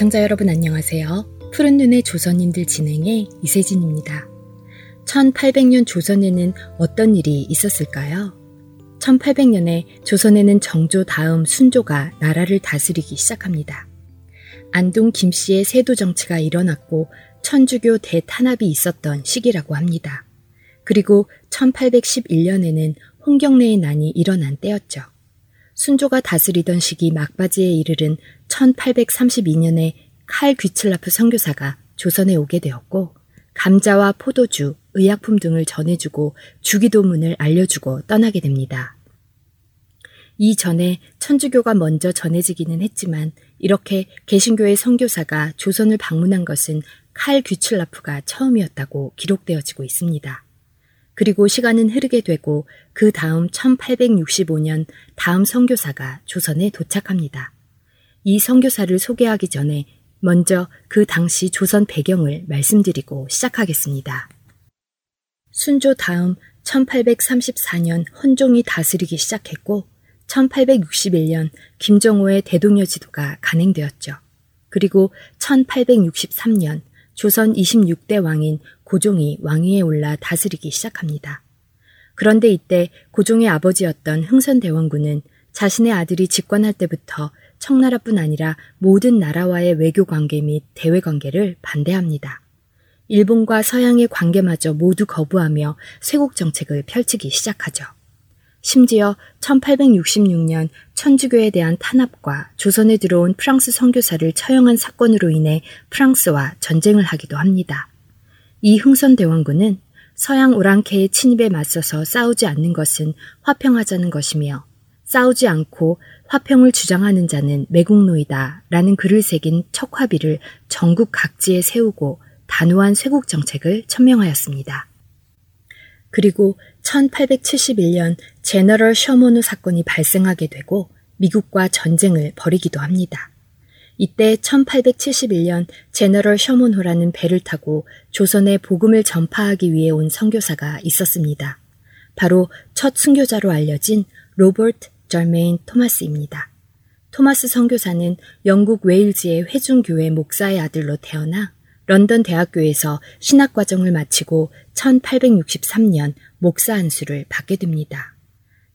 애청자 여러분 안녕하세요. 푸른 눈의 조선님들 진행의 이세진입니다. 1800년 조선에는 어떤 일이 있었을까요? 1800년에 조선에는 정조 다음 순조가 나라를 다스리기 시작합니다. 안동 김씨의 세도 정치가 일어났고 천주교 대탄압이 있었던 시기라고 합니다. 그리고 1811년에는 홍경래의 난이 일어난 때였죠. 순조가 다스리던 시기 막바지에 이르른 1832년에 칼 귀칠라프 선교사가 조선에 오게 되었고 감자와 포도주, 의약품 등을 전해주고 주기도문을 알려주고 떠나게 됩니다. 이 전에 천주교가 먼저 전해지기는 했지만 이렇게 개신교의 선교사가 조선을 방문한 것은 칼 귀칠라프가 처음이었다고 기록되어지고 있습니다. 그리고 시간은 흐르게 되고 그 다음 1865년 다음 선교사가 조선에 도착합니다. 이 선교사를 소개하기 전에 먼저 그 당시 조선 배경을 말씀드리고 시작하겠습니다. 순조 다음 1834년 헌종이 다스리기 시작했고 1861년 김정호의 대동여 지도가 간행되었죠. 그리고 1863년 조선 26대 왕인 고종이 왕위에 올라 다스리기 시작합니다. 그런데 이때 고종의 아버지였던 흥선대원군은 자신의 아들이 집권할 때부터 청나라뿐 아니라 모든 나라와의 외교 관계 및 대외 관계를 반대합니다. 일본과 서양의 관계마저 모두 거부하며 쇄국 정책을 펼치기 시작하죠. 심지어 1866년 천주교에 대한 탄압과 조선에 들어온 프랑스 선교사를 처형한 사건으로 인해 프랑스와 전쟁을 하기도 합니다. 이 흥선 대원군은 서양 오랑캐의 침입에 맞서서 싸우지 않는 것은 화평하자는 것이며 싸우지 않고 화평을 주장하는 자는 매국노이다 라는 글을 새긴 척화비를 전국 각지에 세우고 단호한 쇄국 정책을 천명하였습니다. 그리고 1871년 제너럴 셔모누 사건이 발생하게 되고 미국과 전쟁을 벌이기도 합니다. 이때 1871년 제너럴 셔몬호라는 배를 타고 조선에 복음을 전파하기 위해 온 선교사가 있었습니다. 바로 첫 순교자로 알려진 로버트 절메인 토마스입니다. 토마스 선교사는 영국 웨일즈의 회중교회 목사의 아들로 태어나 런던 대학교에서 신학과정을 마치고 1863년 목사 안수를 받게 됩니다.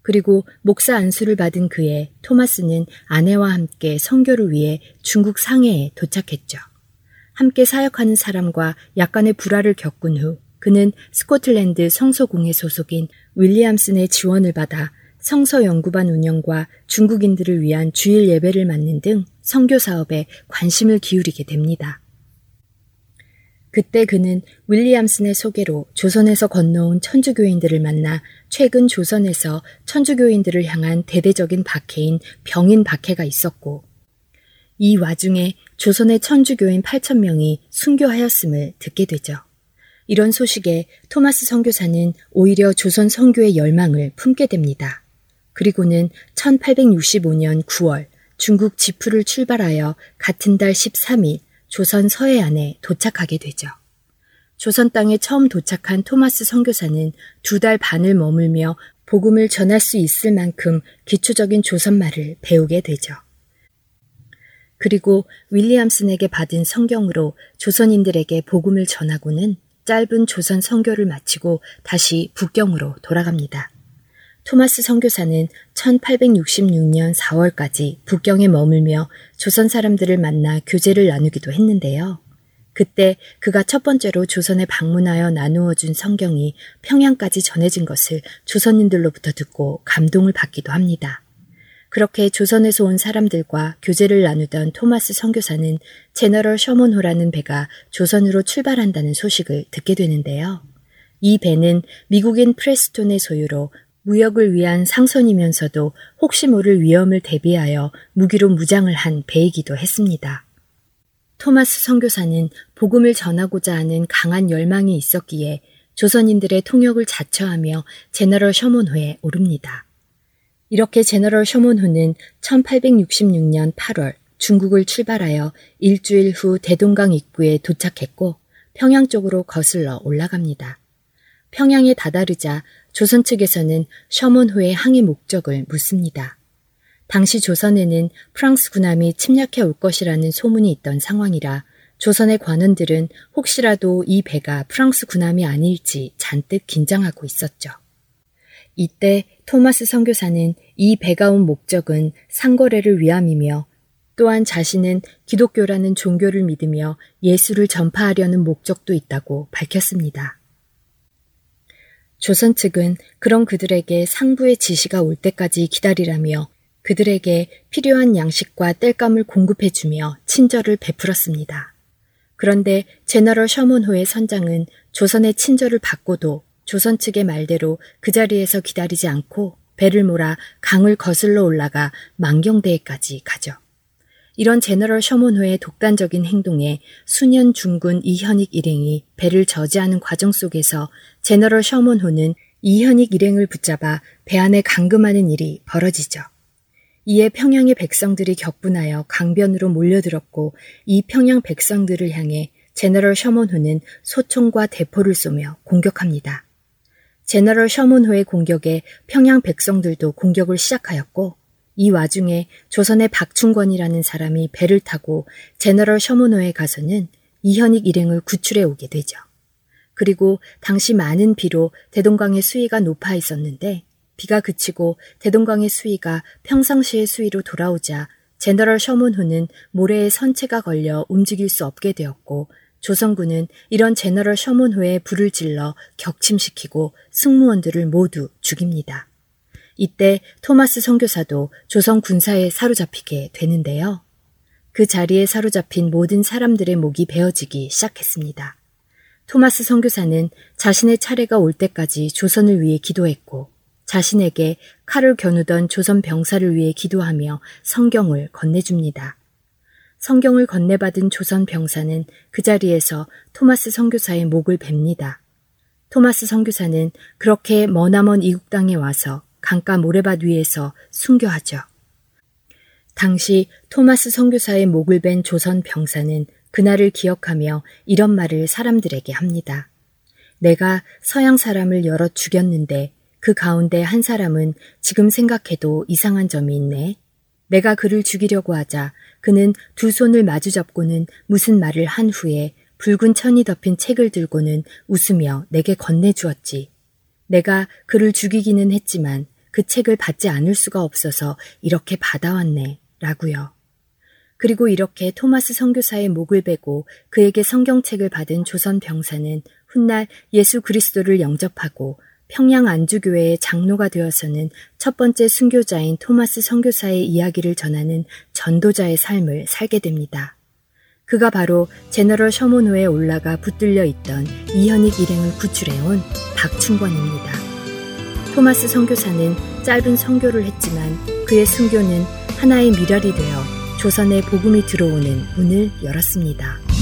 그리고 목사 안수를 받은 그해 토마스는 아내와 함께 선교를 위해 중국 상해에 도착했죠. 함께 사역하는 사람과 약간의 불화를 겪은 후 그는 스코틀랜드 성소공회 소속인 윌리암슨의 지원을 받아 성서 연구반 운영과 중국인들을 위한 주일 예배를 맡는 등 선교 사업에 관심을 기울이게 됩니다. 그때 그는 윌리암슨의 소개로 조선에서 건너온 천주교인들을 만나 최근 조선에서 천주교인들을 향한 대대적인 박해인 병인 박해가 있었고 이 와중에 조선의 천주교인 8천명이 순교하였음을 듣게 되죠. 이런 소식에 토마스 선교사는 오히려 조선 선교의 열망을 품게 됩니다. 그리고는 1865년 9월 중국 지푸를 출발하여 같은 달 13일 조선 서해안에 도착하게 되죠. 조선 땅에 처음 도착한 토마스 선교사는 두 달 반을 머물며 복음을 전할 수 있을 만큼 기초적인 조선말을 배우게 되죠. 그리고 윌리암슨에게 받은 성경으로 조선인들에게 복음을 전하고는 짧은 조선 선교를 마치고 다시 북경으로 돌아갑니다. 토마스 선교사는 1866년 4월까지 북경에 머물며 조선 사람들을 만나 교제를 나누기도 했는데요. 그때 그가 첫 번째로 조선에 방문하여 나누어 준 성경이 평양까지 전해진 것을 조선인들로부터 듣고 감동을 받기도 합니다. 그렇게 조선에서 온 사람들과 교제를 나누던 토마스 선교사는 제너럴 셔먼호라는 배가 조선으로 출발한다는 소식을 듣게 되는데요. 이 배는 미국인 프레스톤의 소유로 무역을 위한 상선이면서도 혹시 모를 위험을 대비하여 무기로 무장을 한 배이기도 했습니다. 토마스 선교사는 복음을 전하고자 하는 강한 열망이 있었기에 조선인들의 통역을 자처하며 제너럴 셔몬호에 오릅니다. 이렇게 제너럴 셔몬호는 1866년 8월 중국을 출발하여 일주일 후 대동강 입구에 도착했고 평양 쪽으로 거슬러 올라갑니다. 평양에 다다르자 조선 측에서는 셔몬호의 항해 목적을 묻습니다. 당시 조선에는 프랑스 군함이 침략해 올 것이라는 소문이 있던 상황이라 조선의 관원들은 혹시라도 이 배가 프랑스 군함이 아닐지 잔뜩 긴장하고 있었죠. 이때 토마스 선교사는 이 배가 온 목적은 상거래를 위함이며 또한 자신은 기독교라는 종교를 믿으며 예수를 전파하려는 목적도 있다고 밝혔습니다. 조선 측은 그런 그들에게 상부의 지시가 올 때까지 기다리라며 그들에게 필요한 양식과 땔감을 공급해주며 친절을 베풀었습니다. 그런데 제너럴 셔먼호의 선장은 조선의 친절을 받고도 조선 측의 말대로 그 자리에서 기다리지 않고 배를 몰아 강을 거슬러 올라가 망경대에까지 가죠. 이런 제너럴 셔먼호의 독단적인 행동에 수년 중군 이현익 일행이 배를 저지하는 과정 속에서 제너럴 셔먼호는 이현익 일행을 붙잡아 배 안에 감금하는 일이 벌어지죠. 이에 평양의 백성들이 격분하여 강변으로 몰려들었고 이 평양 백성들을 향해 제너럴 셔먼호는 소총과 대포를 쏘며 공격합니다. 제너럴 셔먼호의 공격에 평양 백성들도 공격을 시작하였고 이 와중에 조선의 박충권이라는 사람이 배를 타고 제너럴 셔먼호에 가서는 이현익 일행을 구출해 오게 되죠. 그리고 당시 많은 비로 대동강의 수위가 높아 있었는데 비가 그치고 대동강의 수위가 평상시의 수위로 돌아오자 제너럴 셔먼호는 모래에 선체가 걸려 움직일 수 없게 되었고 조선군은 이런 제너럴 셔먼호에 불을 질러 격침시키고 승무원들을 모두 죽입니다. 이때 토마스 선교사도 조선 군사에 사로잡히게 되는데요. 그 자리에 사로잡힌 모든 사람들의 목이 베어지기 시작했습니다. 토마스 선교사는 자신의 차례가 올 때까지 조선을 위해 기도했고 자신에게 칼을 겨누던 조선 병사를 위해 기도하며 성경을 건네줍니다. 성경을 건네받은 조선 병사는 그 자리에서 토마스 선교사의 목을 뱁니다. 토마스 선교사는 그렇게 머나먼 이국 땅에 와서 강가 모래밭 위에서 순교하죠. 당시 토마스 선교사의 목을 벤 조선 병사는 그날을 기억하며 이런 말을 사람들에게 합니다. 내가 서양 사람을 여러 죽였는데 그 가운데 한 사람은 지금 생각해도 이상한 점이 있네. 내가 그를 죽이려고 하자 그는 두 손을 마주 잡고는 무슨 말을 한 후에 붉은 천이 덮인 책을 들고는 웃으며 내게 건네주었지. 내가 그를 죽이기는 했지만 그 책을 받지 않을 수가 없어서 이렇게 받아왔네. 라고요. 그리고 이렇게 토마스 선교사의 목을 베고 그에게 성경책을 받은 조선 병사는 훗날 예수 그리스도를 영접하고 평양 안주교회의 장로가 되어서는 첫 번째 순교자인 토마스 선교사의 이야기를 전하는 전도자의 삶을 살게 됩니다. 그가 바로 제너럴 셔몬호에 올라가 붙들려 있던 이현익 일행을 구출해온 박충권입니다. 토마스 선교사는 짧은 선교를 했지만 그의 순교는 하나의 미랄이 되어 조선의 복음이 들어오는 문을 열었습니다.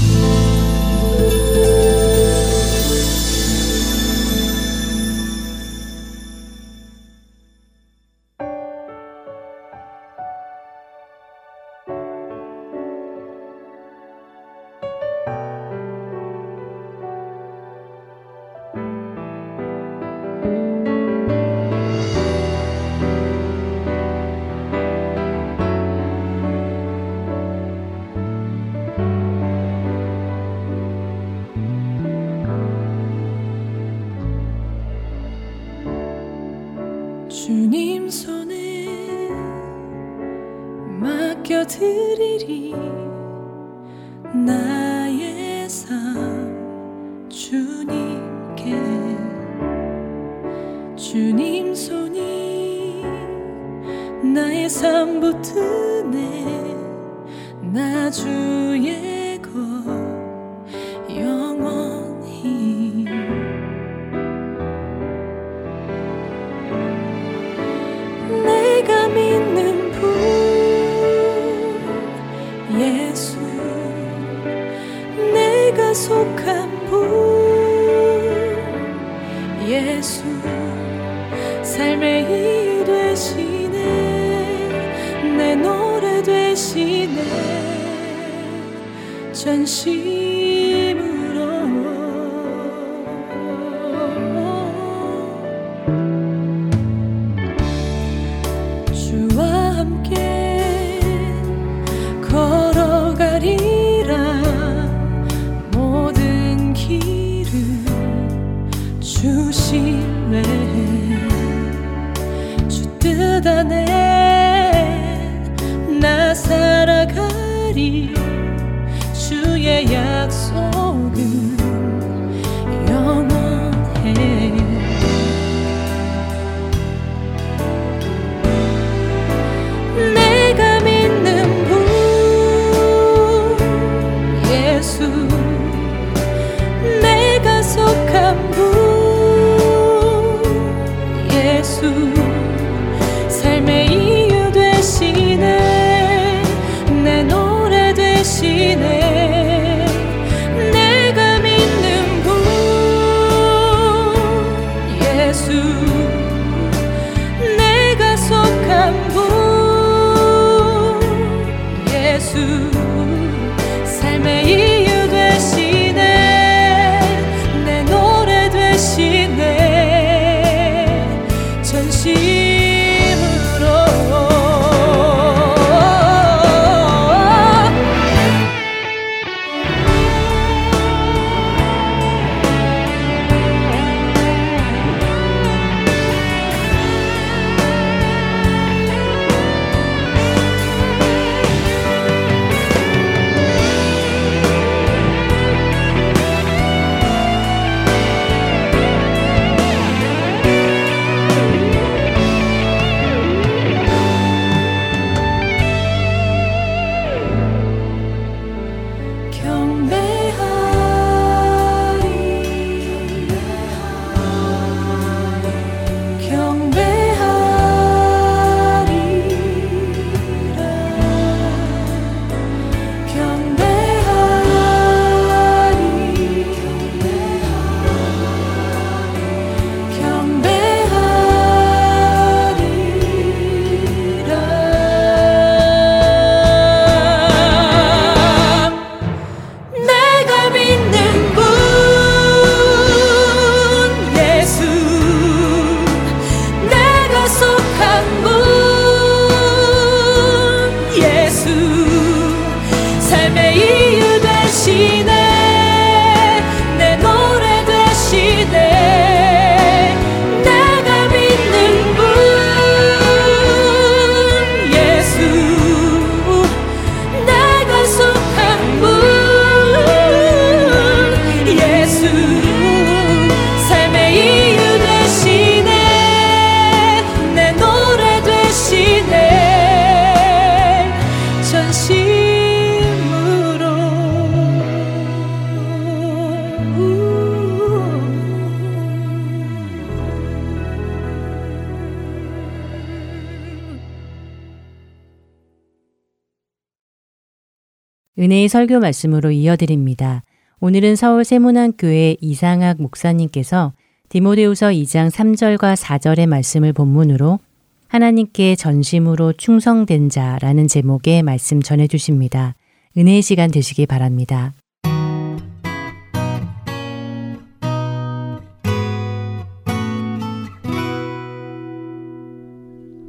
은혜의 설교 말씀으로 이어드립니다. 오늘은 서울 세문안교회 이상학 목사님께서 디모데후서 2장 3절과 4절의 말씀을 본문으로 하나님께 전심으로 충성된 자라는 제목의 말씀 전해 주십니다. 은혜의 시간 되시기 바랍니다.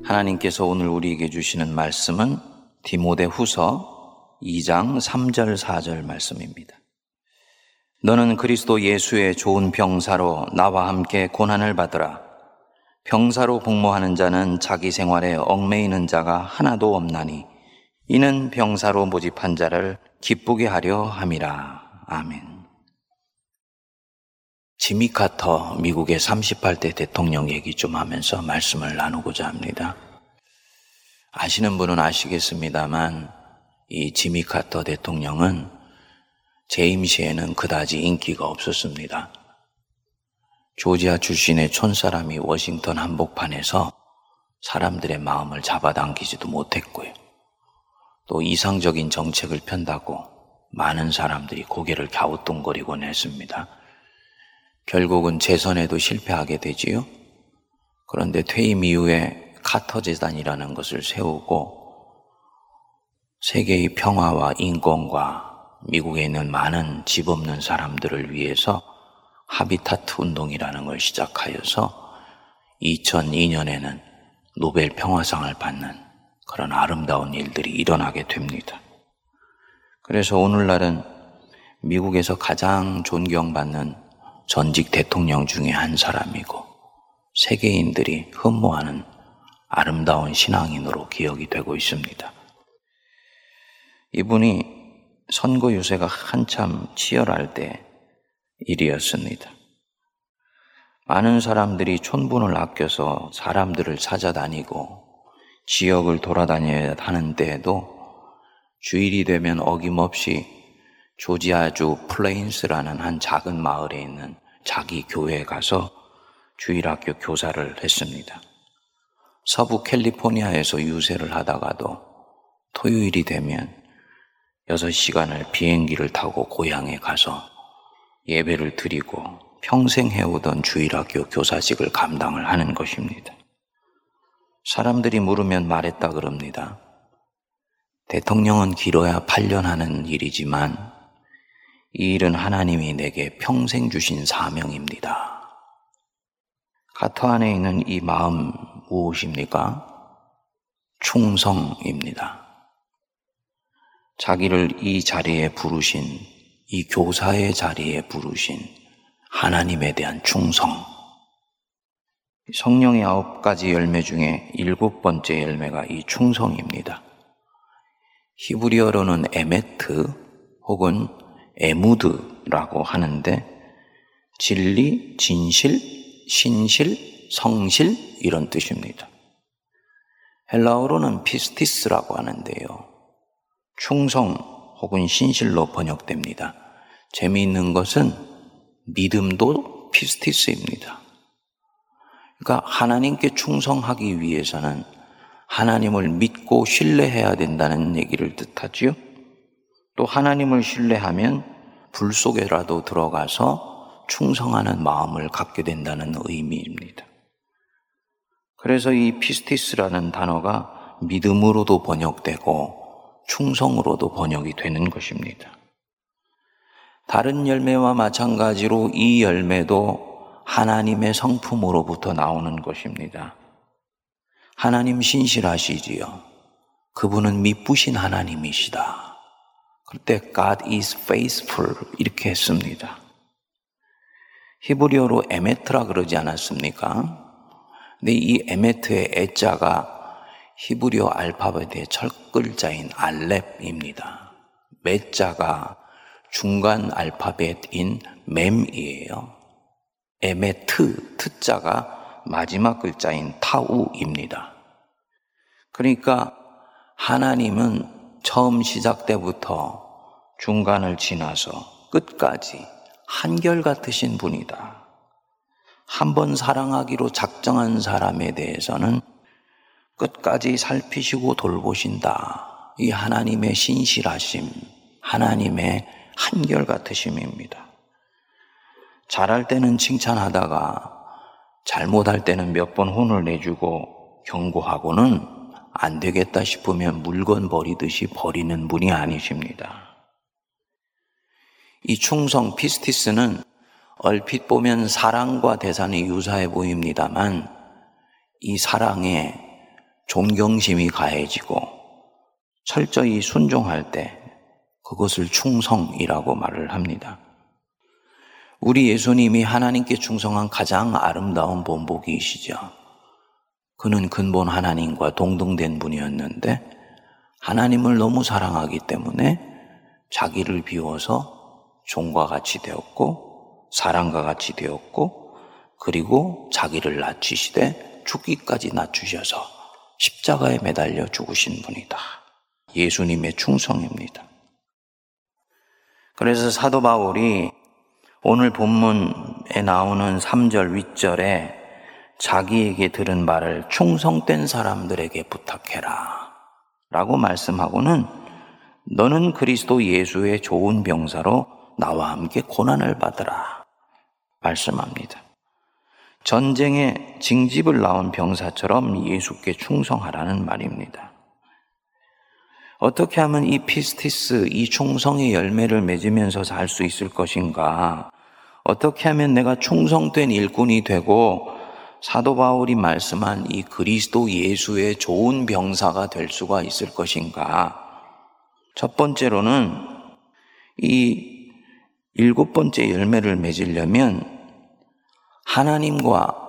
하나님께서 오늘 우리에게 주시는 말씀은 디모데 후서 2장 3절 4절 말씀입니다. 너는 그리스도 예수의 좋은 병사로 나와 함께 고난을 받으라. 병사로 복무하는 자는 자기 생활에 얽매이는 자가 하나도 없나니 이는 병사로 모집한 자를 기쁘게 하려 함이라. 아멘. 지미 카터 미국의 38대 대통령 얘기 좀 하면서 말씀을 나누고자 합니다. 아시는 분은 아시겠습니다만 이 지미 카터 대통령은 재임 시에는 그다지 인기가 없었습니다. 조지아 출신의 촌사람이 워싱턴 한복판에서 사람들의 마음을 잡아당기지도 못했고요. 또 이상적인 정책을 편다고 많은 사람들이 고개를 갸우뚱거리곤 했습니다. 결국은 재선에도 실패하게 되지요. 그런데 퇴임 이후에 카터 재단이라는 것을 세우고 세계의 평화와 인권과 미국에 있는 많은 집 없는 사람들을 위해서 하비타트 운동이라는 걸 시작하여서 2002년에는 노벨 평화상을 받는 그런 아름다운 일들이 일어나게 됩니다. 그래서 오늘날은 미국에서 가장 존경받는 전직 대통령 중에 한 사람이고 세계인들이 흠모하는 아름다운 신앙인으로 기억이 되고 있습니다. 이분이 선거 유세가 한참 치열할 때 일이었습니다. 많은 사람들이 촌분을 아껴서 사람들을 찾아다니고 지역을 돌아다녀야 하는 때에도 주일이 되면 어김없이 조지아주 플레인스라는 한 작은 마을에 있는 자기 교회에 가서 주일학교 교사를 했습니다. 서부 캘리포니아에서 유세를 하다가도 토요일이 되면 6시간을 비행기를 타고 고향에 가서 예배를 드리고 평생 해오던 주일학교 교사직을 감당을 하는 것입니다. 사람들이 물으면 말했다 그럽니다. 대통령은 길어야 8년 하는 일이지만 이 일은 하나님이 내게 평생 주신 사명입니다. 가터 안에 있는 이 마음 무엇입니까? 충성입니다. 자기를 이 자리에 부르신, 이 교사의 자리에 부르신 하나님에 대한 충성. 성령의 아홉 가지 열매 중에 일곱 번째 열매가 이 충성입니다. 히브리어로는 에메트 혹은 에무나라고 하는데 진리, 진실, 신실, 성실 이런 뜻입니다. 헬라어로는 피스티스라고 하는데요. 충성 혹은 신실로 번역됩니다. 재미있는 것은 믿음도 피스티스입니다. 그러니까 하나님께 충성하기 위해서는 하나님을 믿고 신뢰해야 된다는 얘기를 뜻하지요. 또 하나님을 신뢰하면 불 속에라도 들어가서 충성하는 마음을 갖게 된다는 의미입니다. 그래서 이 피스티스라는 단어가 믿음으로도 번역되고 충성으로도 번역이 되는 것입니다. 다른 열매와 마찬가지로 이 열매도 하나님의 성품으로부터 나오는 것입니다. 하나님 신실하시지요. 그분은 미쁘신 하나님이시다. 그때 God is faithful 이렇게 했습니다. 히브리어로 에메트라 그러지 않았습니까? 근데 이 에메트의 애자가 히브리어 알파벳의 첫 글자인 알렙입니다. 메자가 중간 알파벳인 맴이에요. 에메트, 트자가 마지막 글자인 타우입니다. 그러니까 하나님은 처음 시작 때부터 중간을 지나서 끝까지 한결같으신 분이다. 한 번 사랑하기로 작정한 사람에 대해서는 끝까지 살피시고 돌보신다. 이 하나님의 신실하심, 하나님의 한결같으심입니다. 잘할 때는 칭찬하다가 잘못할 때는 몇 번 혼을 내주고 경고하고는 안 되겠다 싶으면 물건 버리듯이 버리는 분이 아니십니다. 이 충성 피스티스는 얼핏 보면 사랑과 대산이 유사해 보입니다만 이 사랑에 존경심이 가해지고 철저히 순종할 때 그것을 충성이라고 말을 합니다. 우리 예수님이 하나님께 충성한 가장 아름다운 본보기이시죠. 그는 근본 하나님과 동등된 분이었는데 하나님을 너무 사랑하기 때문에 자기를 비워서 종과 같이 되었고 사랑과 같이 되었고 그리고 자기를 낮추시되 죽기까지 낮추셔서 십자가에 매달려 죽으신 분이다. 예수님의 충성입니다. 그래서 사도 바울이 오늘 본문에 나오는 3절 윗절에 자기에게 들은 말을 충성된 사람들에게 부탁해라. 라고 말씀하고는 너는 그리스도 예수의 좋은 병사로 나와 함께 고난을 받으라. 말씀합니다. 전쟁에 징집을 나온 병사처럼 예수께 충성하라는 말입니다. 어떻게 하면 이 피스티스, 이 충성의 열매를 맺으면서 살 수 있을 것인가? 어떻게 하면 내가 충성된 일꾼이 되고 사도 바울이 말씀한 이 그리스도 예수의 좋은 병사가 될 수가 있을 것인가? 첫 번째로는 이 일곱 번째 열매를 맺으려면 하나님과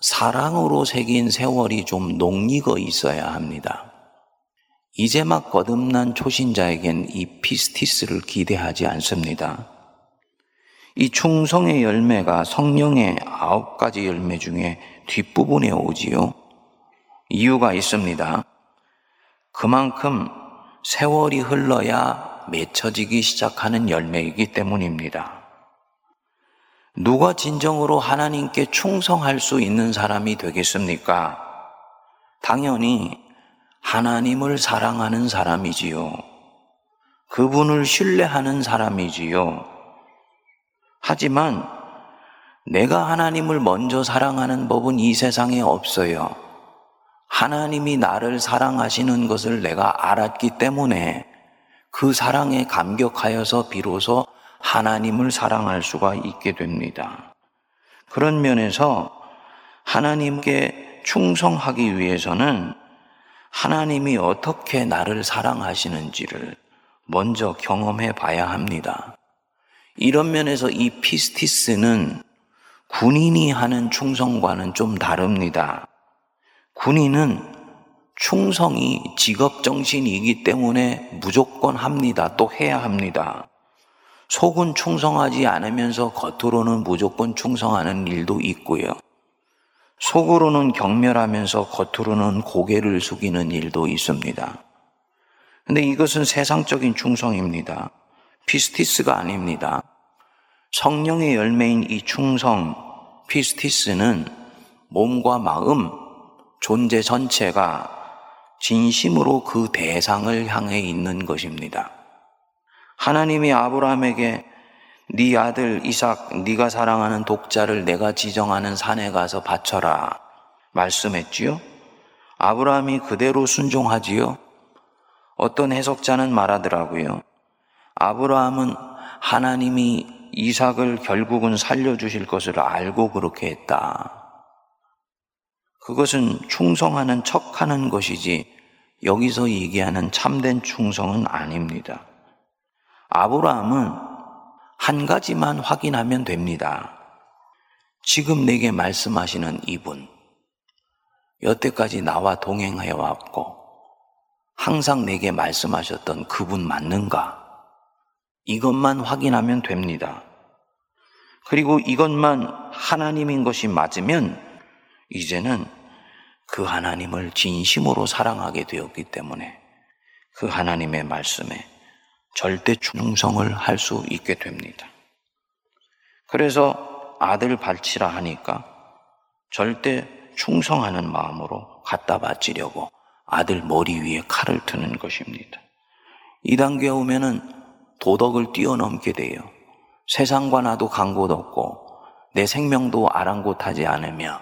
사랑으로 새긴 세월이 좀 녹익어 있어야 합니다. 이제 막 거듭난 초신자에겐 이 피스티스를 기대하지 않습니다. 이 충성의 열매가 성령의 아홉 가지 열매 중에 뒷부분에 오지요. 이유가 있습니다. 그만큼 세월이 흘러야 맺혀지기 시작하는 열매이기 때문입니다. 누가 진정으로 하나님께 충성할 수 있는 사람이 되겠습니까? 당연히 하나님을 사랑하는 사람이지요. 그분을 신뢰하는 사람이지요. 하지만 내가 하나님을 먼저 사랑하는 법은 이 세상에 없어요. 하나님이 나를 사랑하시는 것을 내가 알았기 때문에 그 사랑에 감격하여서 비로소 하나님을 사랑할 수가 있게 됩니다. 그런 면에서 하나님께 충성하기 위해서는 하나님이 어떻게 나를 사랑하시는지를 먼저 경험해 봐야 합니다. 이런 면에서 이 피스티스는 군인이 하는 충성과는 좀 다릅니다. 군인은 충성이 직업 정신이기 때문에 무조건 합니다. 또 해야 합니다. 속은 충성하지 않으면서 겉으로는 무조건 충성하는 일도 있고요. 속으로는 경멸하면서 겉으로는 고개를 숙이는 일도 있습니다. 근데 이것은 세상적인 충성입니다. 피스티스가 아닙니다. 성령의 열매인 이 충성, 피스티스는 몸과 마음, 존재 전체가 진심으로 그 대상을 향해 있는 것입니다. 하나님이 아브라함에게 네 아들 이삭 네가 사랑하는 독자를 내가 지정하는 산에 가서 바쳐라 말씀했지요. 아브라함이 그대로 순종하지요. 어떤 해석자는 말하더라고요. 아브라함은 하나님이 이삭을 결국은 살려주실 것을 알고 그렇게 했다. 그것은 충성하는 척 하는 것이지 여기서 얘기하는 참된 충성은 아닙니다. 아브라함은 한 가지만 확인하면 됩니다. 지금 내게 말씀하시는 이분, 여태까지 나와 동행하여 왔고, 항상 내게 말씀하셨던 그분 맞는가? 이것만 확인하면 됩니다. 그리고 이것만 하나님인 것이 맞으면, 이제는 그 하나님을 진심으로 사랑하게 되었기 때문에 그 하나님의 말씀에 절대 충성을 할 수 있게 됩니다. 그래서 아들 발치라 하니까 절대 충성하는 마음으로 갖다 바치려고 아들 머리 위에 칼을 트는 것입니다. 이 단계에 오면은 도덕을 뛰어넘게 돼요. 세상과 나도 간 곳 없고 내 생명도 아랑곳하지 않으며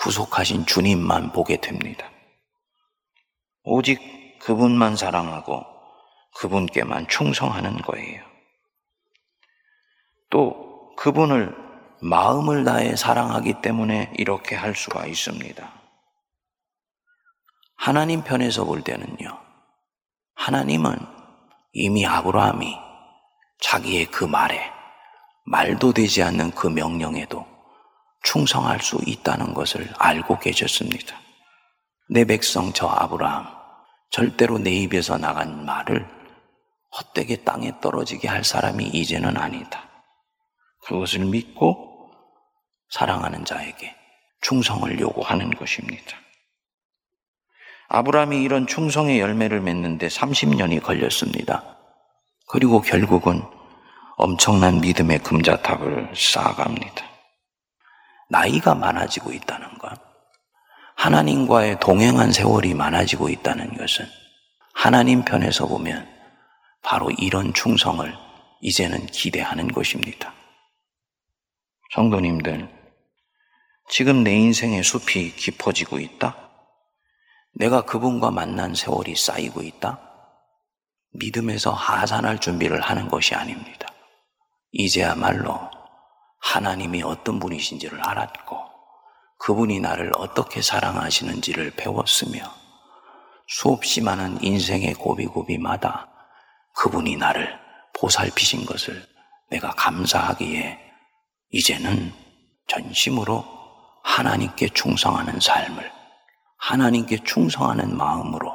구속하신 주님만 보게 됩니다. 오직 그분만 사랑하고 그분께만 충성하는 거예요. 또 그분을 마음을 다해 사랑하기 때문에 이렇게 할 수가 있습니다. 하나님 편에서 볼 때는요. 하나님은 이미 아브라함이 자기의 그 말에 말도 되지 않는 그 명령에도 충성할 수 있다는 것을 알고 계셨습니다. 내 백성 저 아브라함 절대로 내 입에서 나간 말을 헛되게 땅에 떨어지게 할 사람이 이제는 아니다. 그것을 믿고 사랑하는 자에게 충성을 요구하는 것입니다. 아브라함이 이런 충성의 열매를 맺는데 30년이 걸렸습니다. 그리고 결국은 엄청난 믿음의 금자탑을 쌓아갑니다. 나이가 많아지고 있다는 것, 하나님과의 동행한 세월이 많아지고 있다는 것은 하나님 편에서 보면 바로 이런 충성을 이제는 기대하는 것입니다. 성도님들, 지금 내 인생의 숲이 깊어지고 있다? 내가 그분과 만난 세월이 쌓이고 있다? 믿음에서 하산할 준비를 하는 것이 아닙니다. 이제야말로 하나님이 어떤 분이신지를 알았고 그분이 나를 어떻게 사랑하시는지를 배웠으며 수없이 많은 인생의 고비고비마다 그분이 나를 보살피신 것을 내가 감사하기에 이제는 전심으로 하나님께 충성하는 삶을 하나님께 충성하는 마음으로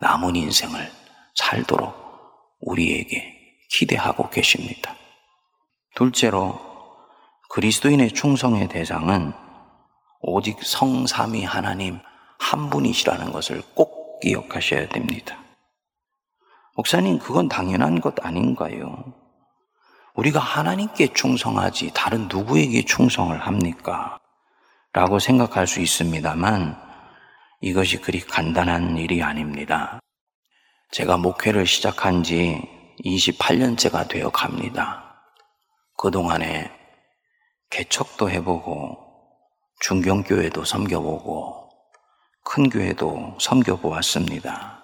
남은 인생을 살도록 우리에게 기대하고 계십니다. 둘째로 그리스도인의 충성의 대상은 오직 성삼위 하나님 한 분이시라는 것을 꼭 기억하셔야 됩니다. 목사님, 그건 당연한 것 아닌가요? 우리가 하나님께 충성하지 다른 누구에게 충성을 합니까? 라고 생각할 수 있습니다만 이것이 그리 간단한 일이 아닙니다. 제가 목회를 시작한 지 28년째가 되어 갑니다. 그동안에 개척도 해보고 중경교회도 섬겨보고 큰 교회도 섬겨보았습니다.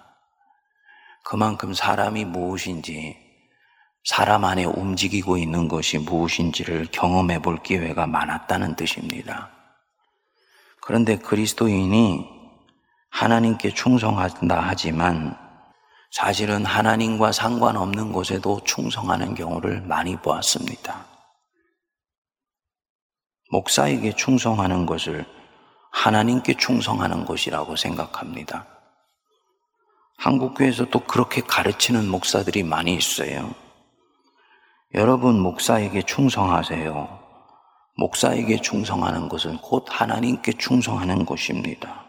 그만큼 사람이 무엇인지 사람 안에 움직이고 있는 것이 무엇인지를 경험해 볼 기회가 많았다는 뜻입니다. 그런데 그리스도인이 하나님께 충성한다 하지만 사실은 하나님과 상관없는 곳에도 충성하는 경우를 많이 보았습니다. 목사에게 충성하는 것을 하나님께 충성하는 것이라고 생각합니다. 한국교회에서 또 그렇게 가르치는 목사들이 많이 있어요. 여러분, 목사에게 충성하세요. 목사에게 충성하는 것은 곧 하나님께 충성하는 것입니다.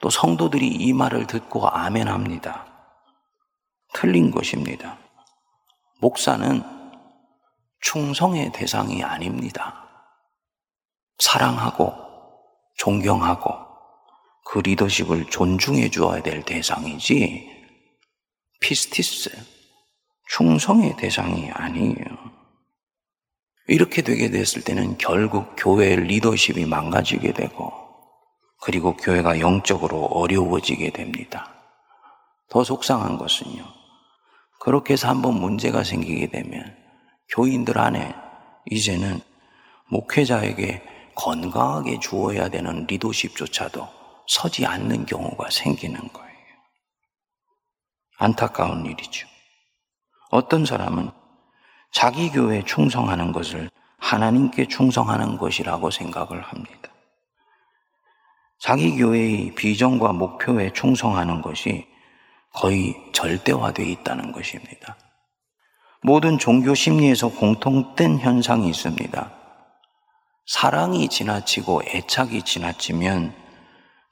또 성도들이 이 말을 듣고 아멘 합니다. 틀린 것입니다. 목사는 충성의 대상이 아닙니다. 사랑하고 존경하고 그 리더십을 존중해 주어야 될 대상이지 피스티스 충성의 대상이 아니에요. 이렇게 되게 됐을 때는 결국 교회의 리더십이 망가지게 되고 그리고 교회가 영적으로 어려워지게 됩니다. 더 속상한 것은요. 그렇게 해서 한번 문제가 생기게 되면 교인들 안에 이제는 목회자에게 건강하게 주어야 되는 리더십조차도 서지 않는 경우가 생기는 거예요. 안타까운 일이죠. 어떤 사람은 자기 교회에 충성하는 것을 하나님께 충성하는 것이라고 생각을 합니다. 자기 교회의 비전과 목표에 충성하는 것이 거의 절대화되어 있다는 것입니다. 모든 종교 심리에서 공통된 현상이 있습니다. 사랑이 지나치고 애착이 지나치면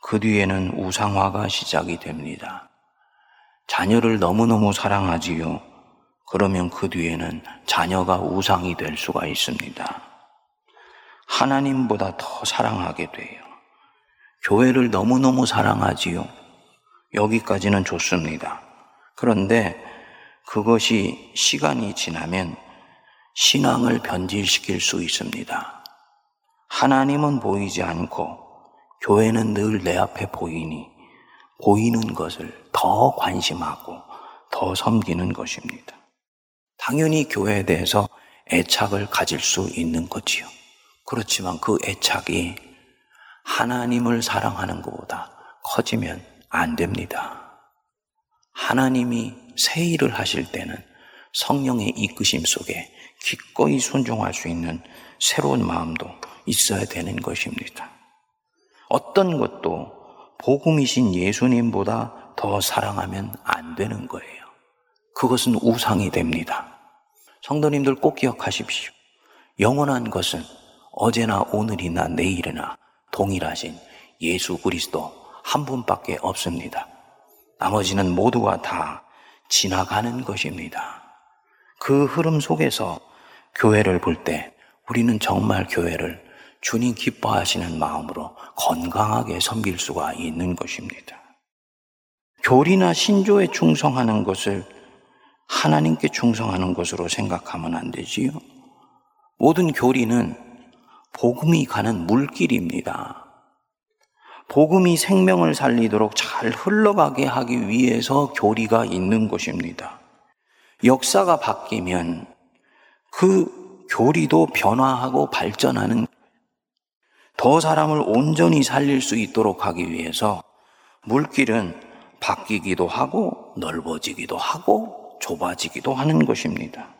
그 뒤에는 우상화가 시작이 됩니다. 자녀를 너무너무 사랑하지요. 그러면 그 뒤에는 자녀가 우상이 될 수가 있습니다. 하나님보다 더 사랑하게 돼요. 교회를 너무너무 사랑하지요. 여기까지는 좋습니다. 그런데 그것이 시간이 지나면 신앙을 변질시킬 수 있습니다. 하나님은 보이지 않고 교회는 늘 내 앞에 보이니 보이는 것을 더 관심하고 더 섬기는 것입니다. 당연히 교회에 대해서 애착을 가질 수 있는 거지요. 그렇지만 그 애착이 하나님을 사랑하는 것보다 커지면 안 됩니다. 하나님이 새 일을 하실 때는 성령의 이끄심 속에 기꺼이 순종할 수 있는 새로운 마음도 있어야 되는 것입니다. 어떤 것도 복음이신 예수님보다 더 사랑하면 안 되는 거예요. 그것은 우상이 됩니다. 성도님들 꼭 기억하십시오. 영원한 것은 어제나 오늘이나 내일이나 동일하신 예수 그리스도 한 분밖에 없습니다. 나머지는 모두가 다 지나가는 것입니다. 그 흐름 속에서 교회를 볼 때 우리는 정말 교회를 주님 기뻐하시는 마음으로 건강하게 섬길 수가 있는 것입니다. 교리나 신조에 충성하는 것을 하나님께 충성하는 것으로 생각하면 안 되지요. 모든 교리는 복음이 가는 물길입니다. 복음이 생명을 살리도록 잘 흘러가게 하기 위해서 교리가 있는 것입니다. 역사가 바뀌면 그 교리도 변화하고 발전하는 더 사람을 온전히 살릴 수 있도록 하기 위해서 물길은 바뀌기도 하고 넓어지기도 하고 좁아지기도 하는 것입니다.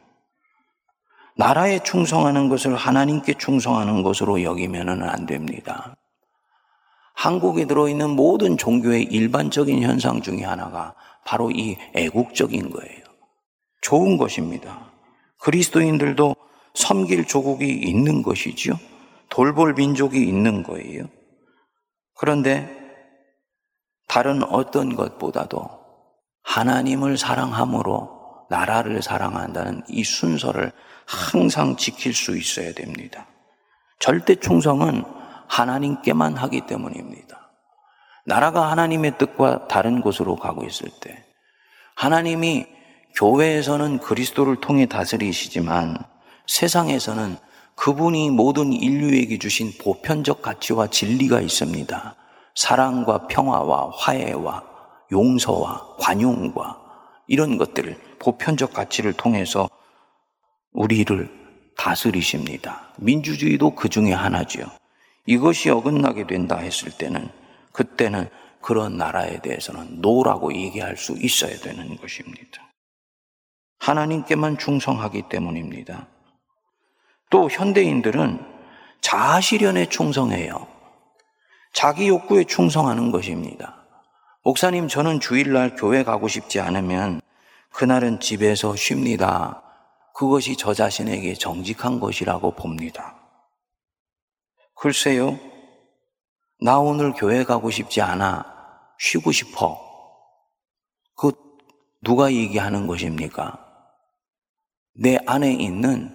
나라에 충성하는 것을 하나님께 충성하는 것으로 여기면 안 됩니다. 한국에 들어있는 모든 종교의 일반적인 현상 중에 하나가 바로 이 애국적인 거예요. 좋은 것입니다. 그리스도인들도 섬길 조국이 있는 것이지요. 돌볼 민족이 있는 거예요. 그런데 다른 어떤 것보다도 하나님을 사랑함으로 나라를 사랑한다는 이 순서를 항상 지킬 수 있어야 됩니다. 절대 충성은 하나님께만 하기 때문입니다. 나라가 하나님의 뜻과 다른 곳으로 가고 있을 때 하나님이 교회에서는 그리스도를 통해 다스리시지만 세상에서는 그분이 모든 인류에게 주신 보편적 가치와 진리가 있습니다. 사랑과 평화와 화해와 용서와 관용과 이런 것들을 보편적 가치를 통해서 우리를 다스리십니다. 민주주의도 그 중에 하나지요. 이것이 어긋나게 된다 했을 때는 그때는 그런 나라에 대해서는 노라고 얘기할 수 있어야 되는 것입니다. 하나님께만 충성하기 때문입니다. 또 현대인들은 자아실현에 충성해요. 자기 욕구에 충성하는 것입니다. 목사님, 저는 주일날 교회 가고 싶지 않으면 그날은 집에서 쉽니다. 그것이 저 자신에게 정직한 것이라고 봅니다. 글쎄요, 나 오늘 교회 가고 싶지 않아. 쉬고 싶어. 그 누가 얘기하는 것입니까? 내 안에 있는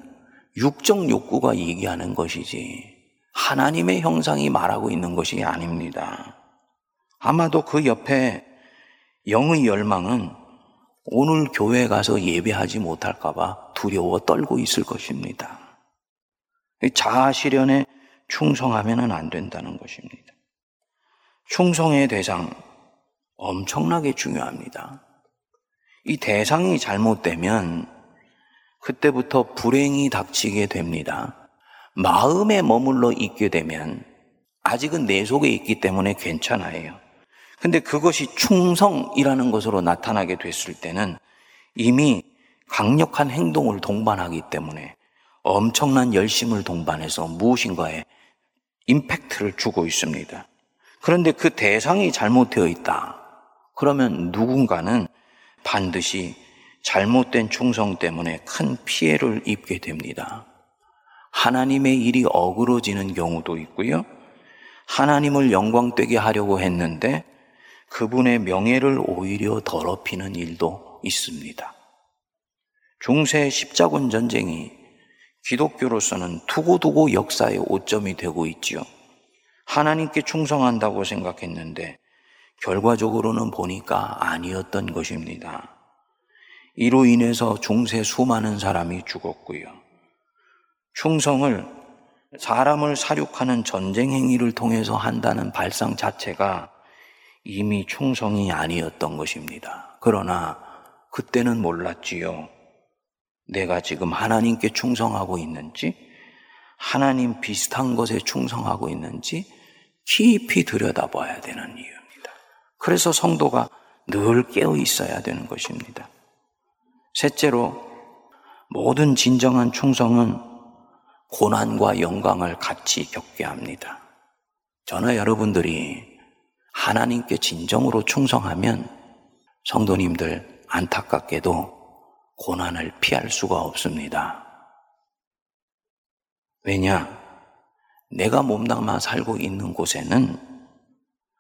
육적 욕구가 얘기하는 것이지 하나님의 형상이 말하고 있는 것이 아닙니다. 아마도 그 옆에 영의 열망은 오늘 교회 가서 예배하지 못할까봐 두려워 떨고 있을 것입니다. 자아 실현에 충성하면 안 된다는 것입니다. 충성의 대상 엄청나게 중요합니다. 이 대상이 잘못되면 그때부터 불행이 닥치게 됩니다. 마음에 머물러 있게 되면 아직은 내 속에 있기 때문에 괜찮아요. 근데 그것이 충성이라는 것으로 나타나게 됐을 때는 이미 강력한 행동을 동반하기 때문에 엄청난 열심을 동반해서 무엇인가에 임팩트를 주고 있습니다. 그런데 그 대상이 잘못되어 있다. 그러면 누군가는 반드시 잘못된 충성 때문에 큰 피해를 입게 됩니다. 하나님의 일이 어그러지는 경우도 있고요. 하나님을 영광되게 하려고 했는데 그분의 명예를 오히려 더럽히는 일도 있습니다. 중세 십자군 전쟁이 기독교로서는 두고두고 역사의 오점이 되고 있지요. 하나님께 충성한다고 생각했는데 결과적으로는 보니까 아니었던 것입니다. 이로 인해서 중세 수많은 사람이 죽었고요. 충성을 사람을 사륙하는 전쟁 행위를 통해서 한다는 발상 자체가 이미 충성이 아니었던 것입니다. 그러나 그때는 몰랐지요. 내가 지금 하나님께 충성하고 있는지, 하나님 비슷한 것에 충성하고 있는지 깊이 들여다봐야 되는 이유입니다. 그래서 성도가 늘 깨어 있어야 되는 것입니다. 셋째로, 모든 진정한 충성은 고난과 영광을 같이 겪게 합니다. 저는 여러분들이 하나님께 진정으로 충성하면 성도님들 안타깝게도 고난을 피할 수가 없습니다. 왜냐? 내가 몸담아 살고 있는 곳에는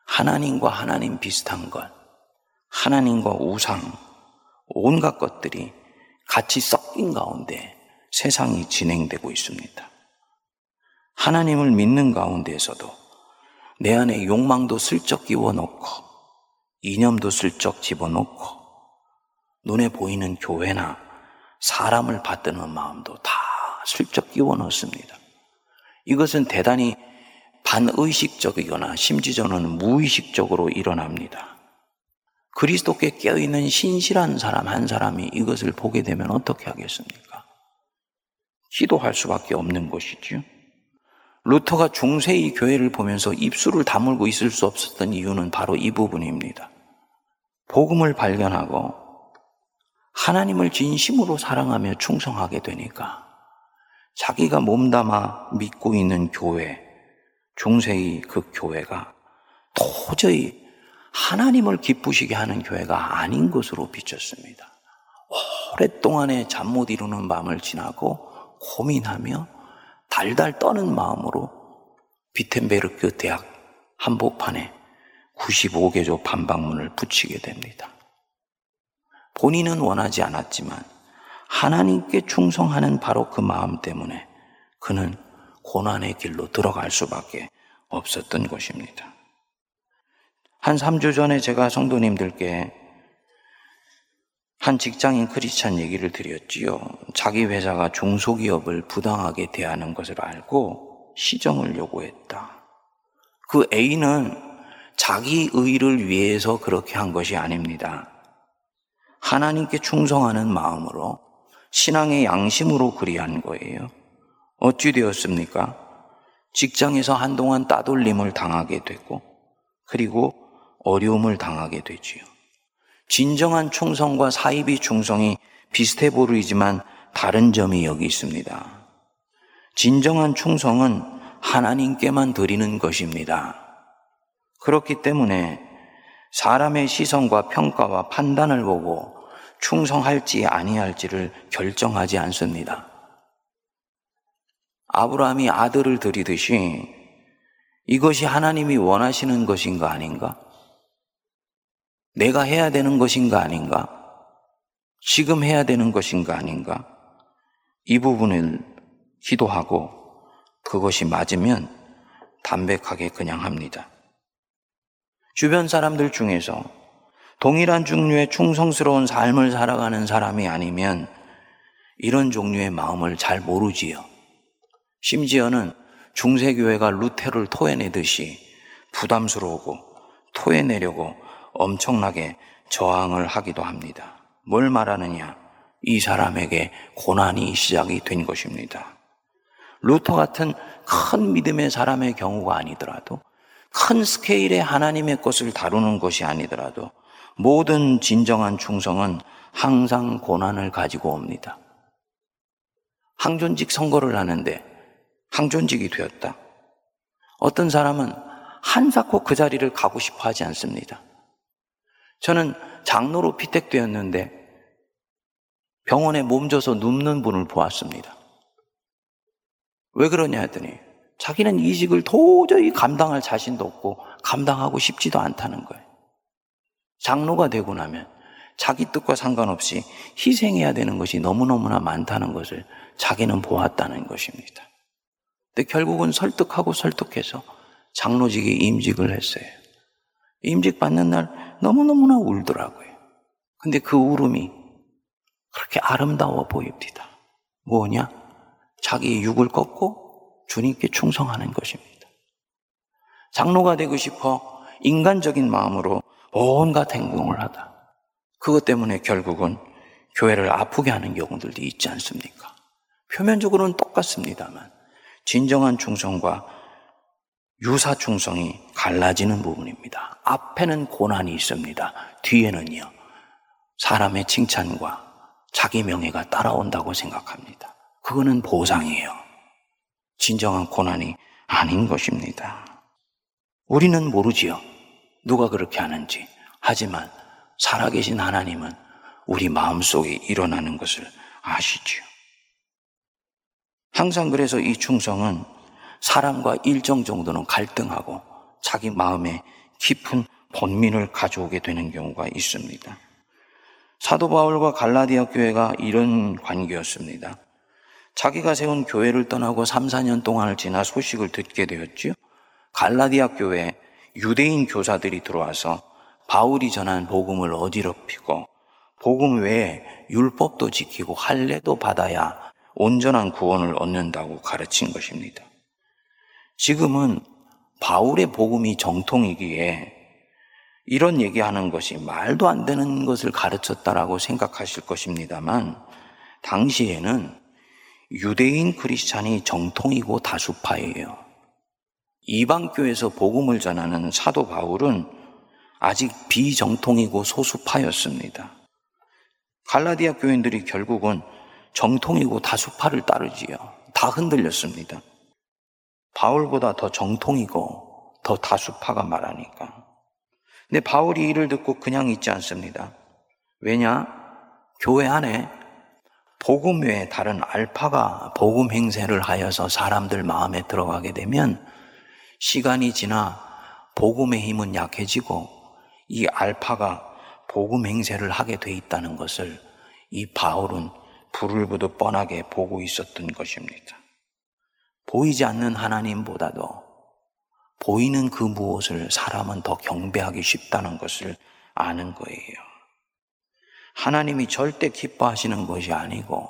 하나님과 하나님 비슷한 것, 하나님과 우상, 온갖 것들이 같이 섞인 가운데 세상이 진행되고 있습니다. 하나님을 믿는 가운데에서도 내 안에 욕망도 슬쩍 끼워놓고 이념도 슬쩍 집어넣고 눈에 보이는 교회나 사람을 받드는 마음도 다 슬쩍 끼워 넣습니다. 이것은 대단히 반의식적이거나 심지어는 무의식적으로 일어납니다. 그리스도께 깨어있는 신실한 사람 한 사람이 이것을 보게 되면 어떻게 하겠습니까? 기도할 수밖에 없는 것이지요. 루터가 중세의 교회를 보면서 입술을 다물고 있을 수 없었던 이유는 바로 이 부분입니다. 복음을 발견하고 하나님을 진심으로 사랑하며 충성하게 되니까 자기가 몸담아 믿고 있는 교회, 중세의 그 교회가 도저히 하나님을 기쁘시게 하는 교회가 아닌 것으로 비쳤습니다. 오랫동안의 잠 못 이루는 밤을 지나고 고민하며 달달 떠는 마음으로 비텐베르크 대학 한복판에 95개조 반박문을 붙이게 됩니다. 본인은 원하지 않았지만 하나님께 충성하는 바로 그 마음 때문에 그는 고난의 길로 들어갈 수밖에 없었던 것입니다. 한 3주 전에 제가 성도님들께 한 직장인 크리스찬 얘기를 드렸지요. 자기 회사가 중소기업을 부당하게 대하는 것을 알고 시정을 요구했다. 그 A는 자기 의를 위해서 그렇게 한 것이 아닙니다. 하나님께 충성하는 마음으로 신앙의 양심으로 그리한 거예요. 어찌 되었습니까? 직장에서 한동안 따돌림을 당하게 되고, 그리고 어려움을 당하게 되지요. 진정한 충성과 사이비 충성이 비슷해 보이지만 다른 점이 여기 있습니다. 진정한 충성은 하나님께만 드리는 것입니다. 그렇기 때문에 사람의 시선과 평가와 판단을 보고 충성할지 아니할지를 결정하지 않습니다. 아브라함이 아들을 드리듯이 이것이 하나님이 원하시는 것인가 아닌가? 내가 해야 되는 것인가 아닌가? 지금 해야 되는 것인가 아닌가? 이 부분을 기도하고 그것이 맞으면 담백하게 그냥 합니다. 주변 사람들 중에서 동일한 종류의 충성스러운 삶을 살아가는 사람이 아니면 이런 종류의 마음을 잘 모르지요. 심지어는 중세교회가 루테를 토해내듯이 부담스러우고 토해내려고 엄청나게 저항을 하기도 합니다. 뭘 말하느냐? 이 사람에게 고난이 시작이 된 것입니다. 루터 같은 큰 믿음의 사람의 경우가 아니더라도 큰 스케일의 하나님의 것을 다루는 것이 아니더라도 모든 진정한 충성은 항상 고난을 가지고 옵니다. 항존직 선거를 하는데 항존직이 되었다. 어떤 사람은 한사코 그 자리를 가고 싶어 하지 않습니다. 저는 장로로 피택되었는데 병원에 몸져서 눕는 분을 보았습니다. 왜 그러냐 했더니 자기는 이직을 도저히 감당할 자신도 없고 감당하고 싶지도 않다는 거예요. 장로가 되고 나면 자기 뜻과 상관없이 희생해야 되는 것이 너무너무나 많다는 것을 자기는 보았다는 것입니다. 근데 결국은 설득하고 설득해서 장로직에 임직을 했어요. 임직 받는 날 너무너무나 울더라고요. 근데 그 울음이 그렇게 아름다워 보입니다. 뭐냐? 자기의 육을 꺾고 주님께 충성하는 것입니다. 장로가 되고 싶어 인간적인 마음으로 온갖 행동을 하다. 그것 때문에 결국은 교회를 아프게 하는 경우들도 있지 않습니까? 표면적으로는 똑같습니다만 진정한 충성과 유사 충성이 갈라지는 부분입니다. 앞에는 고난이 있습니다. 뒤에는요, 사람의 칭찬과 자기 명예가 따라온다고 생각합니다. 그거는 보상이에요. 진정한 고난이 아닌 것입니다. 우리는 모르지요. 누가 그렇게 하는지. 하지만 살아계신 하나님은 우리 마음속에 일어나는 것을 아시지요. 항상 그래서 이 충성은 사람과 일정 정도는 갈등하고 자기 마음에 깊은 본민을 가져오게 되는 경우가 있습니다. 사도 바울과 갈라디아 교회가 이런 관계였습니다. 자기가 세운 교회를 떠나고 3, 4년 동안을 지나 소식을 듣게 되었지요. 갈라디아 교회에 유대인 교사들이 들어와서 바울이 전한 복음을 어지럽히고 복음 외에 율법도 지키고 할례도 받아야 온전한 구원을 얻는다고 가르친 것입니다. 지금은 바울의 복음이 정통이기에 이런 얘기하는 것이 말도 안 되는 것을 가르쳤다라고 생각하실 것입니다만 당시에는 유대인 크리스찬이 정통이고 다수파예요. 이방교에서 복음을 전하는 사도 바울은 아직 비정통이고 소수파였습니다. 갈라디아 교인들이 결국은 정통이고 다수파를 따르지요. 다 흔들렸습니다. 바울보다 더 정통이고 더 다수파가 말하니까. 근데 바울이 이를 듣고 그냥 있지 않습니다. 왜냐? 교회 안에 복음 외에 다른 알파가 복음 행세를 하여서 사람들 마음에 들어가게 되면 시간이 지나 복음의 힘은 약해지고 이 알파가 복음 행세를 하게 돼 있다는 것을 이 바울은 불을 보듯 뻔하게 보고 있었던 것입니다. 보이지 않는 하나님보다도 보이는 그 무엇을 사람은 더 경배하기 쉽다는 것을 아는 거예요. 하나님이 절대 기뻐하시는 것이 아니고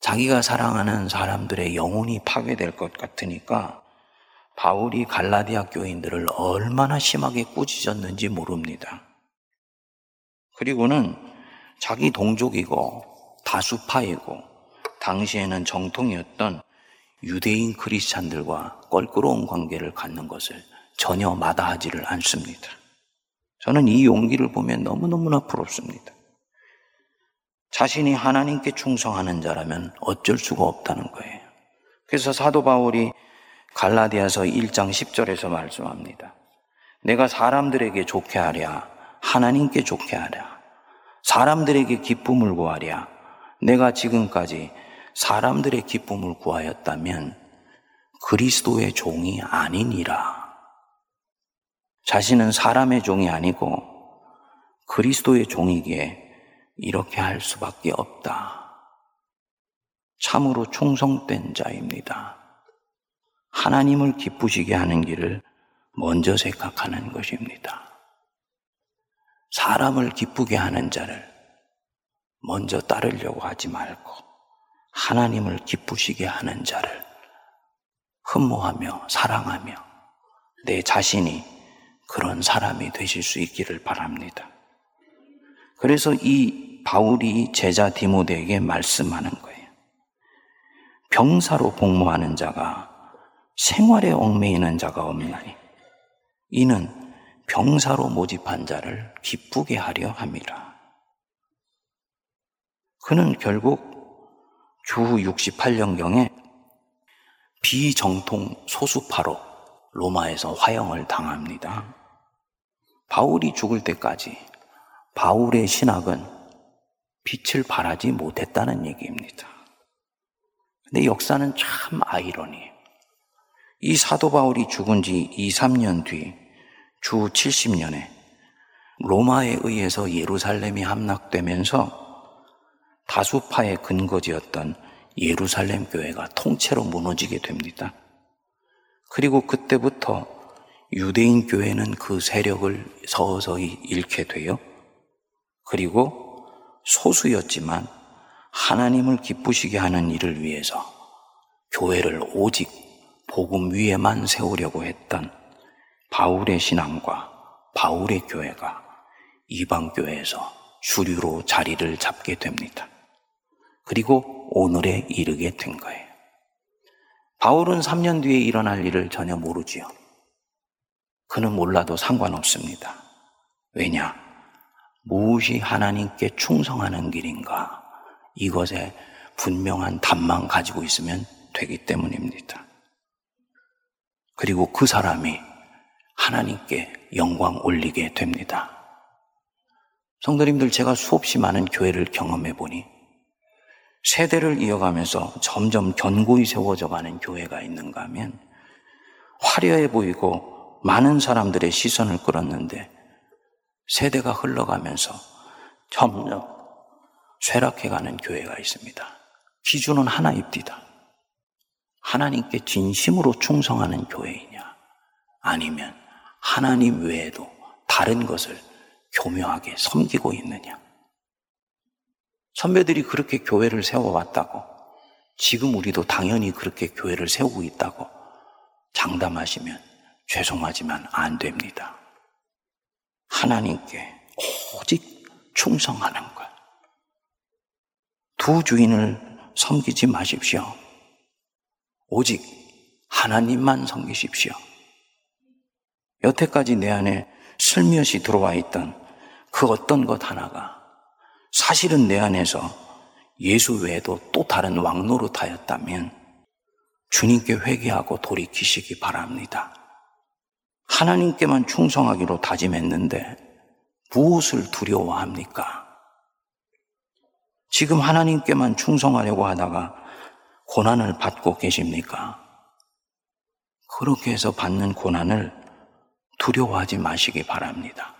자기가 사랑하는 사람들의 영혼이 파괴될 것 같으니까 바울이 갈라디아 교인들을 얼마나 심하게 꾸짖었는지 모릅니다. 그리고는 자기 동족이고 다수파이고 당시에는 정통이었던 유대인 크리스찬들과 껄끄러운 관계를 갖는 것을 전혀 마다하지를 않습니다. 저는 이 용기를 보면 너무너무나 부럽습니다. 자신이 하나님께 충성하는 자라면 어쩔 수가 없다는 거예요. 그래서 사도 바울이 갈라디아서 1장 10절에서 말씀합니다. 내가 사람들에게 좋게 하랴, 하나님께 좋게 하랴, 사람들에게 기쁨을 구하랴, 내가 지금까지 사람들의 기쁨을 구하였다면 그리스도의 종이 아니니라. 자신은 사람의 종이 아니고 그리스도의 종이기에 이렇게 할 수밖에 없다. 참으로 충성된 자입니다. 하나님을 기쁘시게 하는 길을 먼저 생각하는 것입니다. 사람을 기쁘게 하는 자를 먼저 따르려고 하지 말고 하나님을 기쁘시게 하는 자를 흠모하며 사랑하며 내 자신이 그런 사람이 되실 수 있기를 바랍니다. 그래서 이 바울이 제자 디모데에게 말씀하는 거예요. 병사로 복무하는 자가 생활에 얽매이는 자가 없나니 이는 병사로 모집한 자를 기쁘게 하려 함이라. 그는 결국 주 68년경에 비정통 소수파로 로마에서 화형을 당합니다. 바울이 죽을 때까지 바울의 신학은 빛을 발하지 못했다는 얘기입니다. 근데 역사는 참 아이러니해요. 이 사도 바울이 죽은 지 2, 3년 뒤 주 70년에 로마에 의해서 예루살렘이 함락되면서 다수파의 근거지였던 예루살렘 교회가 통째로 무너지게 됩니다. 그리고 그때부터 유대인 교회는 그 세력을 서서히 잃게 돼요. 그리고 소수였지만 하나님을 기쁘시게 하는 일을 위해서 교회를 오직 복음 위에만 세우려고 했던 바울의 신앙과 바울의 교회가 이방 교회에서 주류로 자리를 잡게 됩니다. 그리고 오늘에 이르게 된 거예요. 바울은 3년 뒤에 일어날 일을 전혀 모르지요. 그는 몰라도 상관없습니다. 왜냐? 무엇이 하나님께 충성하는 길인가? 이것에 분명한 답만 가지고 있으면 되기 때문입니다. 그리고 그 사람이 하나님께 영광 올리게 됩니다. 성도님들 제가 수없이 많은 교회를 경험해 보니 세대를 이어가면서 점점 견고히 세워져 가는 교회가 있는가 하면 화려해 보이고 많은 사람들의 시선을 끌었는데 세대가 흘러가면서 점점 쇠락해 가는 교회가 있습니다. 기준은 하나입니다. 하나님께 진심으로 충성하는 교회이냐, 아니면 하나님 외에도 다른 것을 교묘하게 섬기고 있느냐. 선배들이 그렇게 교회를 세워왔다고, 지금 우리도 당연히 그렇게 교회를 세우고 있다고 장담하시면 죄송하지만 안 됩니다. 하나님께 오직 충성하는 것. 두 주인을 섬기지 마십시오. 오직 하나님만 섬기십시오. 여태까지 내 안에 슬며시 들어와 있던 그 어떤 것 하나가 사실은 내 안에서 예수 외에도 또 다른 왕노릇하였다면 주님께 회개하고 돌이키시기 바랍니다. 하나님께만 충성하기로 다짐했는데 무엇을 두려워합니까? 지금 하나님께만 충성하려고 하다가 고난을 받고 계십니까? 그렇게 해서 받는 고난을 두려워하지 마시기 바랍니다.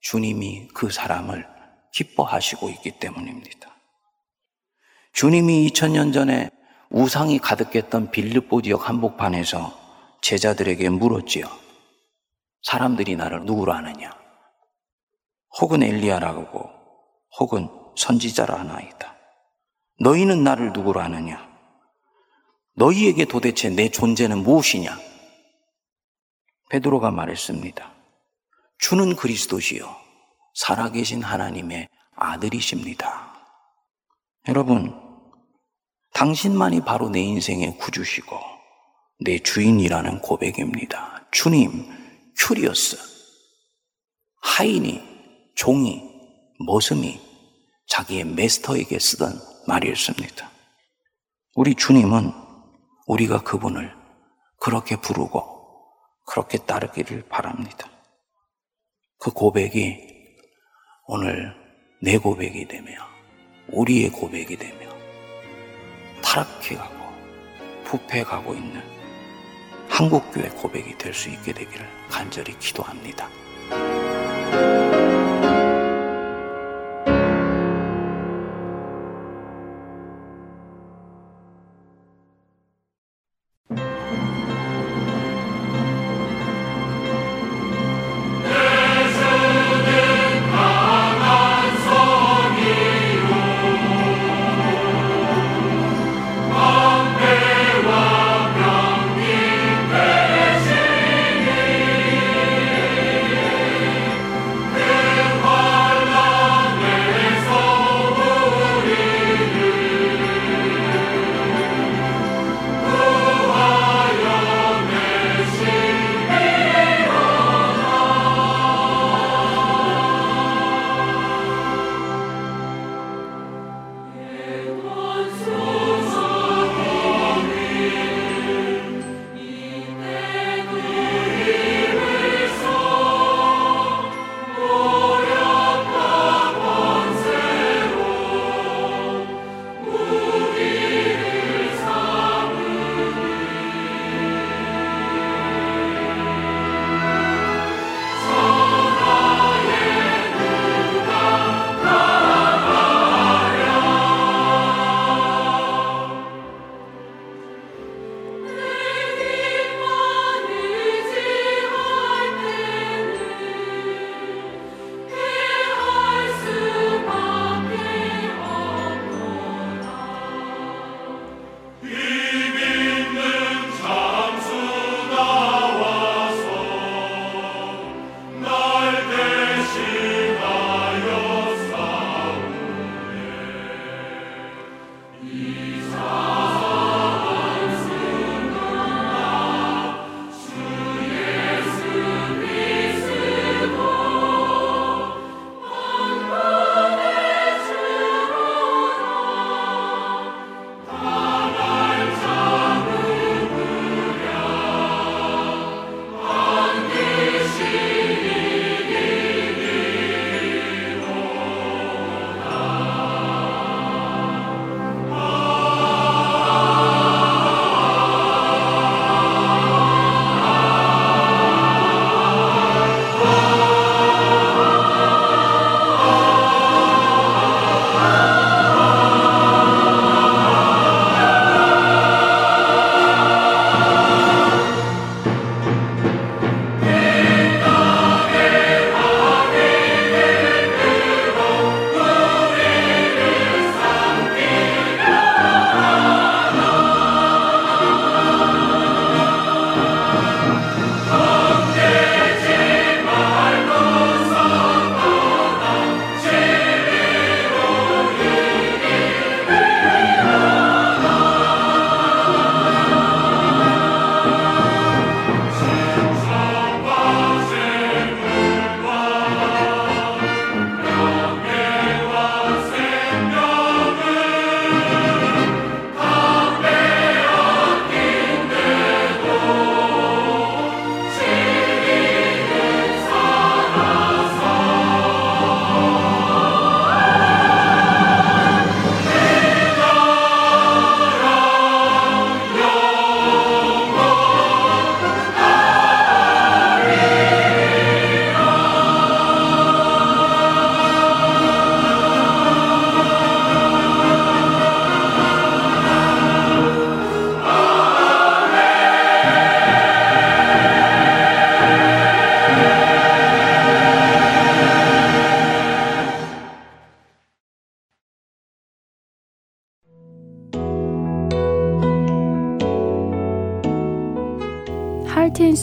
주님이 그 사람을 기뻐하시고 있기 때문입니다. 주님이 2000년 전에 우상이 가득했던 빌립보 지역 한복판에서 제자들에게 물었지요. 사람들이 나를 누구로 아느냐? 혹은 엘리야라고, 혹은 선지자라 하나이다. 너희는 나를 누구로 아느냐? 너희에게 도대체 내 존재는 무엇이냐? 베드로가 말했습니다. 주는 그리스도시요 살아계신 하나님의 아들이십니다. 여러분, 당신만이 바로 내 인생의 구주시고 내 주인이라는 고백입니다. 주님, 큐리오스, 하인이, 종이, 머슴이 자기의 master에게 쓰던 말이었습니다. 우리 주님은 우리가 그분을 그렇게 부르고 그렇게 따르기를 바랍니다. 그 고백이 오늘 내 고백이 되며 우리의 고백이 되며 타락해가고 부패가고 있는 한국교회 고백이 될 수 있게 되기를 간절히 기도합니다.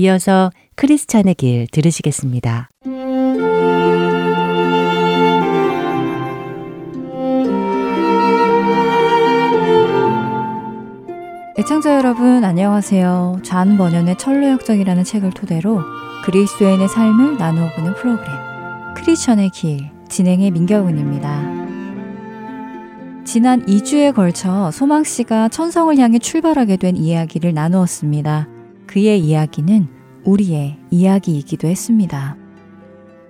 이어서 크리스찬의 길 들으시겠습니다. 애청자 여러분 안녕하세요. 잔 번연의 철로역정이라는 책을 토대로 그리스도인의 삶을 나누어 보는 프로그램 크리스천의 길 진행의 민경은입니다. 지난 2주에 걸쳐 소망 씨가 천성을 향해 출발하게 된 이야기를 나누었습니다. 그의 이야기는 우리의 이야기이기도 했습니다.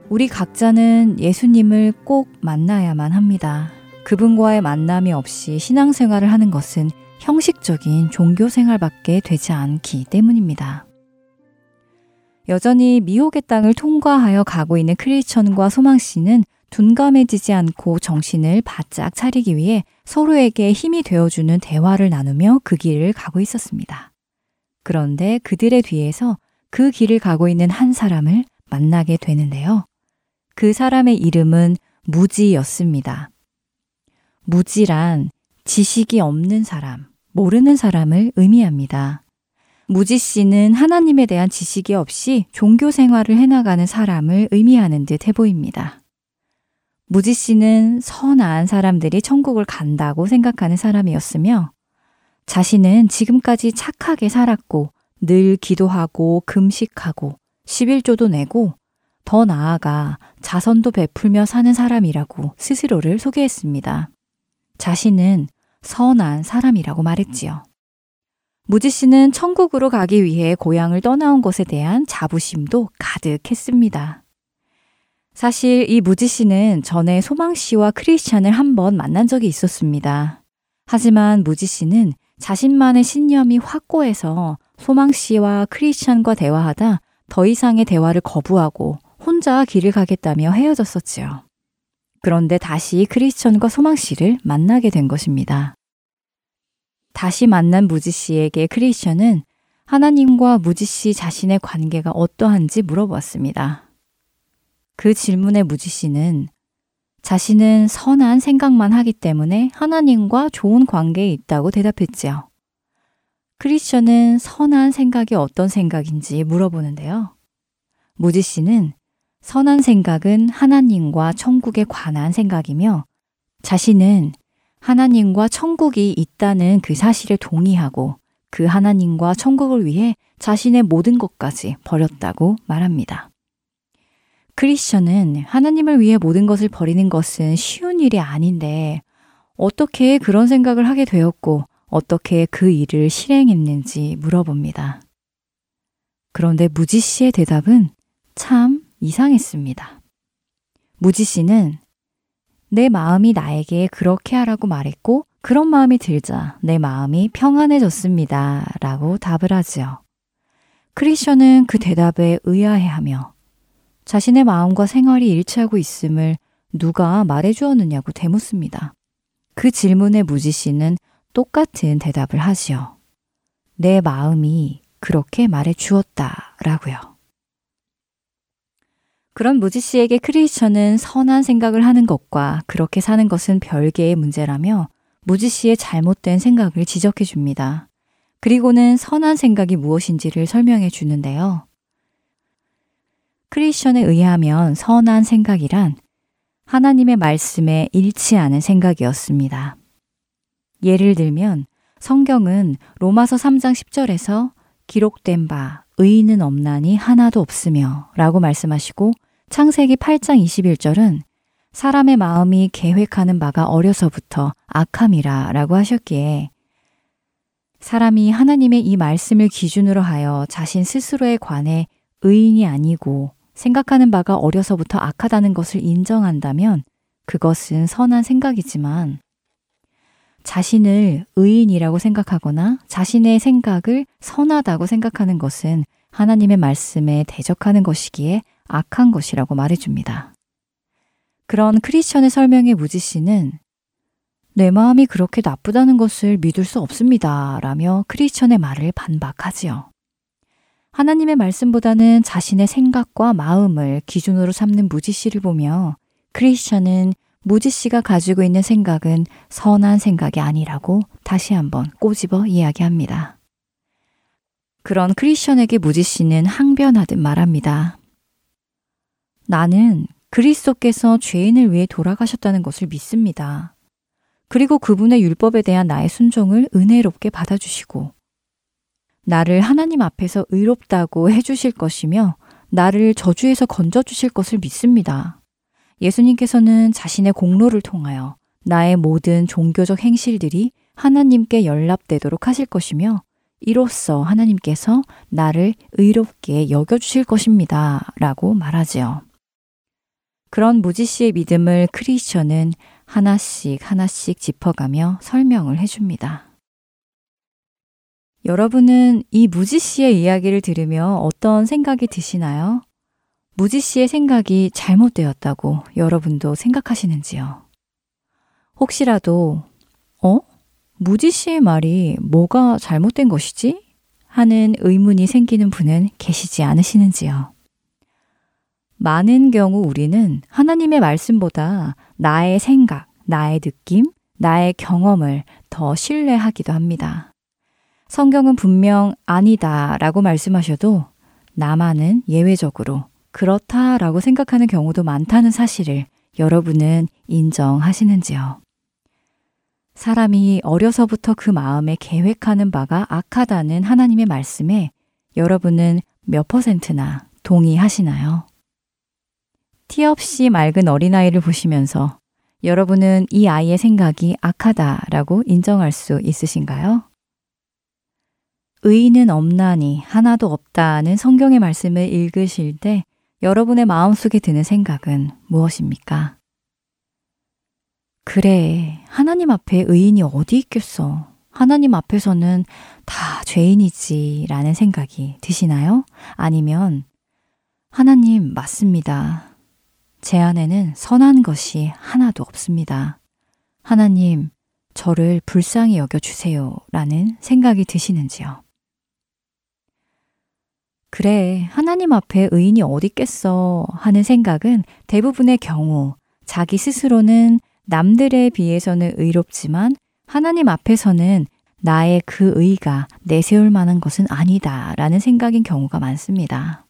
우리 각자는 예수님을 꼭 만나야만 합니다. 그분과의 만남이 없이 신앙생활을 하는 것은 형식적인 종교생활밖에 되지 않기 때문입니다. 여전히 미혹의 땅을 통과하여 가고 있는 크리스천과 소망 씨는 둔감해지지 않고 정신을 바짝 차리기 위해 서로에게 힘이 되어주는 대화를 나누며 그 길을 가고 있었습니다. 그런데 그들의 뒤에서 그 길을 가고 있는 한 사람을 만나게 되는데요. 그 사람의 이름은 무지였습니다. 무지란 지식이 없는 사람, 모르는 사람을 의미합니다. 무지 씨는 하나님에 대한 지식이 없이 종교 생활을 해나가는 사람을 의미하는 듯 해 보입니다. 무지 씨는 선한 사람들이 천국을 간다고 생각하는 사람이었으며 자신은 지금까지 착하게 살았고 늘 기도하고 금식하고 11조도 내고 더 나아가 자선도 베풀며 사는 사람이라고 스스로를 소개했습니다. 자신은 선한 사람이라고 말했지요. 무지 씨는 천국으로 가기 위해 고향을 떠나온 것에 대한 자부심도 가득했습니다. 사실 이 무지 씨는 전에 소망 씨와 크리스찬을 한번 만난 적이 있었습니다. 하지만 무지 씨는 자신만의 신념이 확고해서 소망 씨와 크리스찬과 대화하다 더 이상의 대화를 거부하고 혼자 길을 가겠다며 헤어졌었지요. 그런데 다시 크리스천과 소망 씨를 만나게 된 것입니다. 다시 만난 무지 씨에게 크리스천은 하나님과 무지 씨 자신의 관계가 어떠한지 물어보았습니다. 그 질문에 무지 씨는 자신은 선한 생각만 하기 때문에 하나님과 좋은 관계에 있다고 대답했지요. 크리스천은 선한 생각이 어떤 생각인지 물어보는데요. 무지 씨는 선한 생각은 하나님과 천국에 관한 생각이며 자신은 하나님과 천국이 있다는 그 사실에 동의하고 그 하나님과 천국을 위해 자신의 모든 것까지 버렸다고 말합니다. 크리스천은 하나님을 위해 모든 것을 버리는 것은 쉬운 일이 아닌데 어떻게 그런 생각을 하게 되었고 어떻게 그 일을 실행했는지 물어봅니다. 그런데 무지 씨의 대답은 참 이상했습니다. 무지 씨는 내 마음이 나에게 그렇게 하라고 말했고 그런 마음이 들자 내 마음이 평안해졌습니다. 라고 답을 하지요. 크리스천은 그 대답에 의아해하며 자신의 마음과 생활이 일치하고 있음을 누가 말해 주었느냐고 대묻습니다. 그 질문에 무지 씨는 똑같은 대답을 하지요. 내 마음이 그렇게 말해 주었다 라고요. 그런 무지 씨에게 크리스천은 선한 생각을 하는 것과 그렇게 사는 것은 별개의 문제라며 무지 씨의 잘못된 생각을 지적해 줍니다. 그리고는 선한 생각이 무엇인지를 설명해 주는데요. 크리스천에 의하면 선한 생각이란 하나님의 말씀에 일치하는 생각이었습니다. 예를 들면 성경은 로마서 3장 10절에서 기록된 바 의인은 없나니 하나도 없으며 라고 말씀하시고 창세기 8장 21절은 사람의 마음이 계획하는 바가 어려서부터 악함이라 라고 하셨기에 사람이 하나님의 이 말씀을 기준으로 하여 자신 스스로에 관해 의인이 아니고 생각하는 바가 어려서부터 악하다는 것을 인정한다면 그것은 선한 생각이지만 자신을 의인이라고 생각하거나 자신의 생각을 선하다고 생각하는 것은 하나님의 말씀에 대적하는 것이기에 악한 것이라고 말해줍니다. 그런 크리스천의 설명의 무지 씨는 내 마음이 그렇게 나쁘다는 것을 믿을 수 없습니다. 라며 크리스천의 말을 반박하지요. 하나님의 말씀보다는 자신의 생각과 마음을 기준으로 삼는 무지 씨를 보며 크리스천은 무지 씨가 가지고 있는 생각은 선한 생각이 아니라고 다시 한번 꼬집어 이야기합니다. 그런 크리스천에게 무지 씨는 항변하듯 말합니다. 나는 그리스도께서 죄인을 위해 돌아가셨다는 것을 믿습니다. 그리고 그분의 율법에 대한 나의 순종을 은혜롭게 받아주시고, 나를 하나님 앞에서 의롭다고 해주실 것이며, 나를 저주에서 건져주실 것을 믿습니다. 예수님께서는 자신의 공로를 통하여 나의 모든 종교적 행실들이 하나님께 연락되도록 하실 것이며, 이로써 하나님께서 나를 의롭게 여겨주실 것입니다. 라고 말하지요. 그런 무지 씨의 믿음을 크리스천은 하나씩 하나씩 짚어가며 설명을 해줍니다. 여러분은 이 무지 씨의 이야기를 들으며 어떤 생각이 드시나요? 무지 씨의 생각이 잘못되었다고 여러분도 생각하시는지요? 혹시라도, 어? 무지 씨의 말이 뭐가 잘못된 것이지? 하는 의문이 생기는 분은 계시지 않으시는지요? 많은 경우 우리는 하나님의 말씀보다 나의 생각, 나의 느낌, 나의 경험을 더 신뢰하기도 합니다. 성경은 분명 아니다 라고 말씀하셔도 나만은 예외적으로 그렇다 라고 생각하는 경우도 많다는 사실을 여러분은 인정하시는지요? 사람이 어려서부터 그 마음에 계획하는 바가 악하다는 하나님의 말씀에 여러분은 몇 퍼센트나 동의하시나요? 티 없이 맑은 어린아이를 보시면서 여러분은 이 아이의 생각이 악하다라고 인정할 수 있으신가요? 의인은 없나니 하나도 없다는 성경의 말씀을 읽으실 때 여러분의 마음속에 드는 생각은 무엇입니까? 그래, 하나님 앞에 의인이 어디 있겠어. 하나님 앞에서는 다 죄인이지 라는 생각이 드시나요? 아니면, 하나님, 맞습니다. 제 안에는 선한 것이 하나도 없습니다. 하나님, 저를 불쌍히 여겨주세요. 라는 생각이 드시는지요? 그래, 하나님 앞에 의인이 어디 있겠어 하는 생각은 대부분의 경우 자기 스스로는 남들에 비해서는 의롭지만 하나님 앞에서는 나의 그 의가 내세울 만한 것은 아니다 라는 생각인 경우가 많습니다.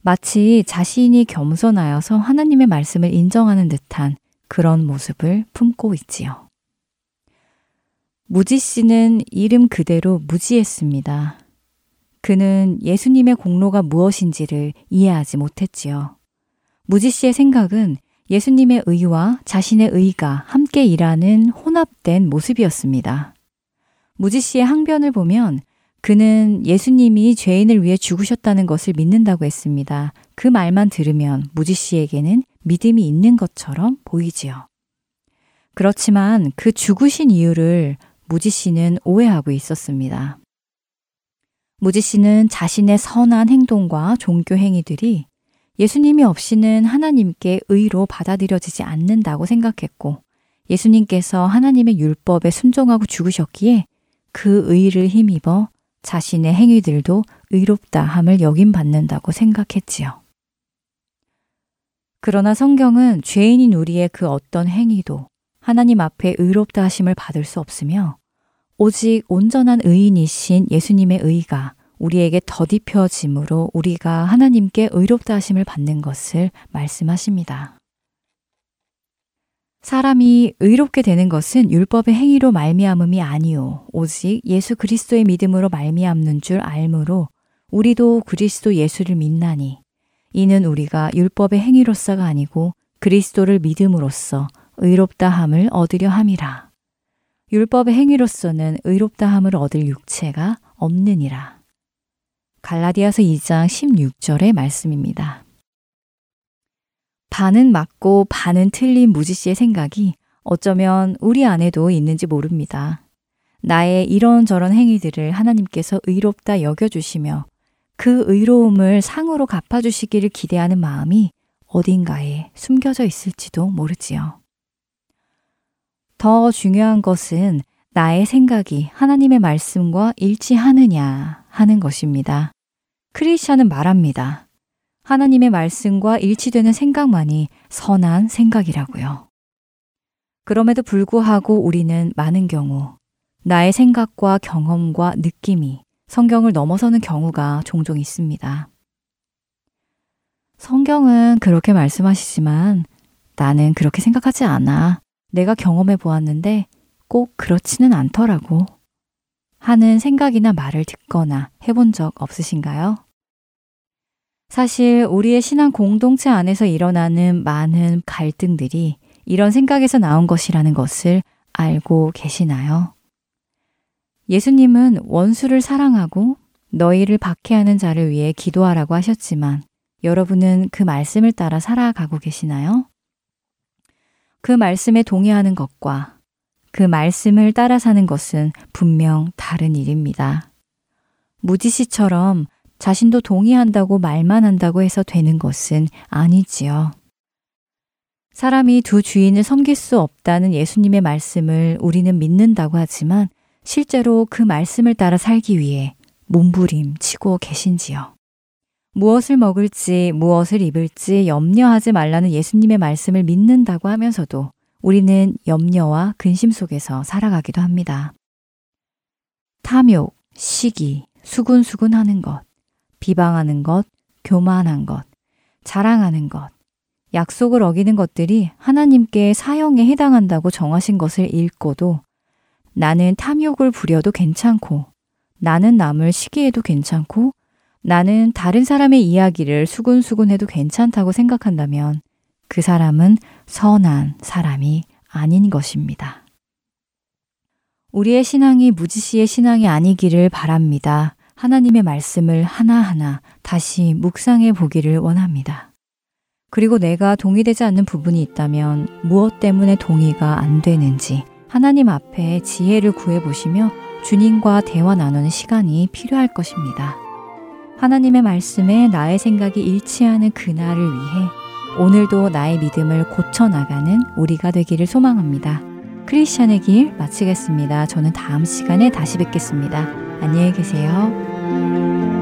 마치 자신이 겸손하여서 하나님의 말씀을 인정하는 듯한 그런 모습을 품고 있지요. 무지 씨는 이름 그대로 무지했습니다. 그는 예수님의 공로가 무엇인지를 이해하지 못했지요. 무지 씨의 생각은 예수님의 의와 자신의 의가 함께 일하는 혼합된 모습이었습니다. 무지 씨의 항변을 보면 그는 예수님이 죄인을 위해 죽으셨다는 것을 믿는다고 했습니다. 그 말만 들으면 무지 씨에게는 믿음이 있는 것처럼 보이지요. 그렇지만 그 죽으신 이유를 무지 씨는 오해하고 있었습니다. 무지 씨는 자신의 선한 행동과 종교 행위들이 예수님이 없이는 하나님께 의로 받아들여지지 않는다고 생각했고 예수님께서 하나님의 율법에 순종하고 죽으셨기에 그 의를 힘입어 자신의 행위들도 의롭다 함을 여김받는다고 생각했지요. 그러나 성경은 죄인인 우리의 그 어떤 행위도 하나님 앞에 의롭다 하심을 받을 수 없으며 오직 온전한 의인이신 예수님의 의가 우리에게 더딥혀짐으로 우리가 하나님께 의롭다 하심을 받는 것을 말씀하십니다. 사람이 의롭게 되는 것은 율법의 행위로 말미암음이 아니요 오직 예수 그리스도의 믿음으로 말미암는 줄 알므로 우리도 그리스도 예수를 믿나니 이는 우리가 율법의 행위로서가 아니고 그리스도를 믿음으로써 의롭다 함을 얻으려 함이라. 율법의 행위로서는 의롭다함을 얻을 육체가 없느니라. 갈라디아서 2장 16절의 말씀입니다. 반은 맞고 반은 틀린 무지 씨의 생각이 어쩌면 우리 안에도 있는지 모릅니다. 나의 이런저런 행위들을 하나님께서 의롭다 여겨주시며 그 의로움을 상으로 갚아주시기를 기대하는 마음이 어딘가에 숨겨져 있을지도 모르지요. 더 중요한 것은 나의 생각이 하나님의 말씀과 일치하느냐 하는 것입니다. 크리스천은 말합니다. 하나님의 말씀과 일치되는 생각만이 선한 생각이라고요. 그럼에도 불구하고 우리는 많은 경우 나의 생각과 경험과 느낌이 성경을 넘어서는 경우가 종종 있습니다. 성경은 그렇게 말씀하시지만 나는 그렇게 생각하지 않아. 내가 경험해 보았는데 꼭 그렇지는 않더라고. 하는 생각이나 말을 듣거나 해본 적 없으신가요? 사실 우리의 신앙 공동체 안에서 일어나는 많은 갈등들이 이런 생각에서 나온 것이라는 것을 알고 계시나요? 예수님은 원수를 사랑하고 너희를 박해하는 자를 위해 기도하라고 하셨지만 여러분은 그 말씀을 따라 살아가고 계시나요? 그 말씀에 동의하는 것과 그 말씀을 따라 사는 것은 분명 다른 일입니다. 무지 씨처럼 자신도 동의한다고 말만 한다고 해서 되는 것은 아니지요. 사람이 두 주인을 섬길 수 없다는 예수님의 말씀을 우리는 믿는다고 하지만 실제로 그 말씀을 따라 살기 위해 몸부림치고 계신지요. 무엇을 먹을지 무엇을 입을지 염려하지 말라는 예수님의 말씀을 믿는다고 하면서도 우리는 염려와 근심 속에서 살아가기도 합니다. 탐욕, 시기, 수군수군 하는 것, 비방하는 것, 교만한 것, 자랑하는 것, 약속을 어기는 것들이 하나님께 사형에 해당한다고 정하신 것을 읽고도 나는 탐욕을 부려도 괜찮고, 나는 남을 시기해도 괜찮고, 나는 다른 사람의 이야기를 수군수군해도 괜찮다고 생각한다면 그 사람은 선한 사람이 아닌 것입니다. 우리의 신앙이 무지시의 신앙이 아니기를 바랍니다. 하나님의 말씀을 하나하나 다시 묵상해 보기를 원합니다. 그리고 내가 동의되지 않는 부분이 있다면 무엇 때문에 동의가 안 되는지 하나님 앞에 지혜를 구해 보시며 주님과 대화 나누는 시간이 필요할 것입니다. 하나님의 말씀에 나의 생각이 일치하는 그날을 위해 오늘도 나의 믿음을 고쳐나가는 우리가 되기를 소망합니다. 크리스천의 길 마치겠습니다. 저는 다음 시간에 다시 뵙겠습니다. 안녕히 계세요.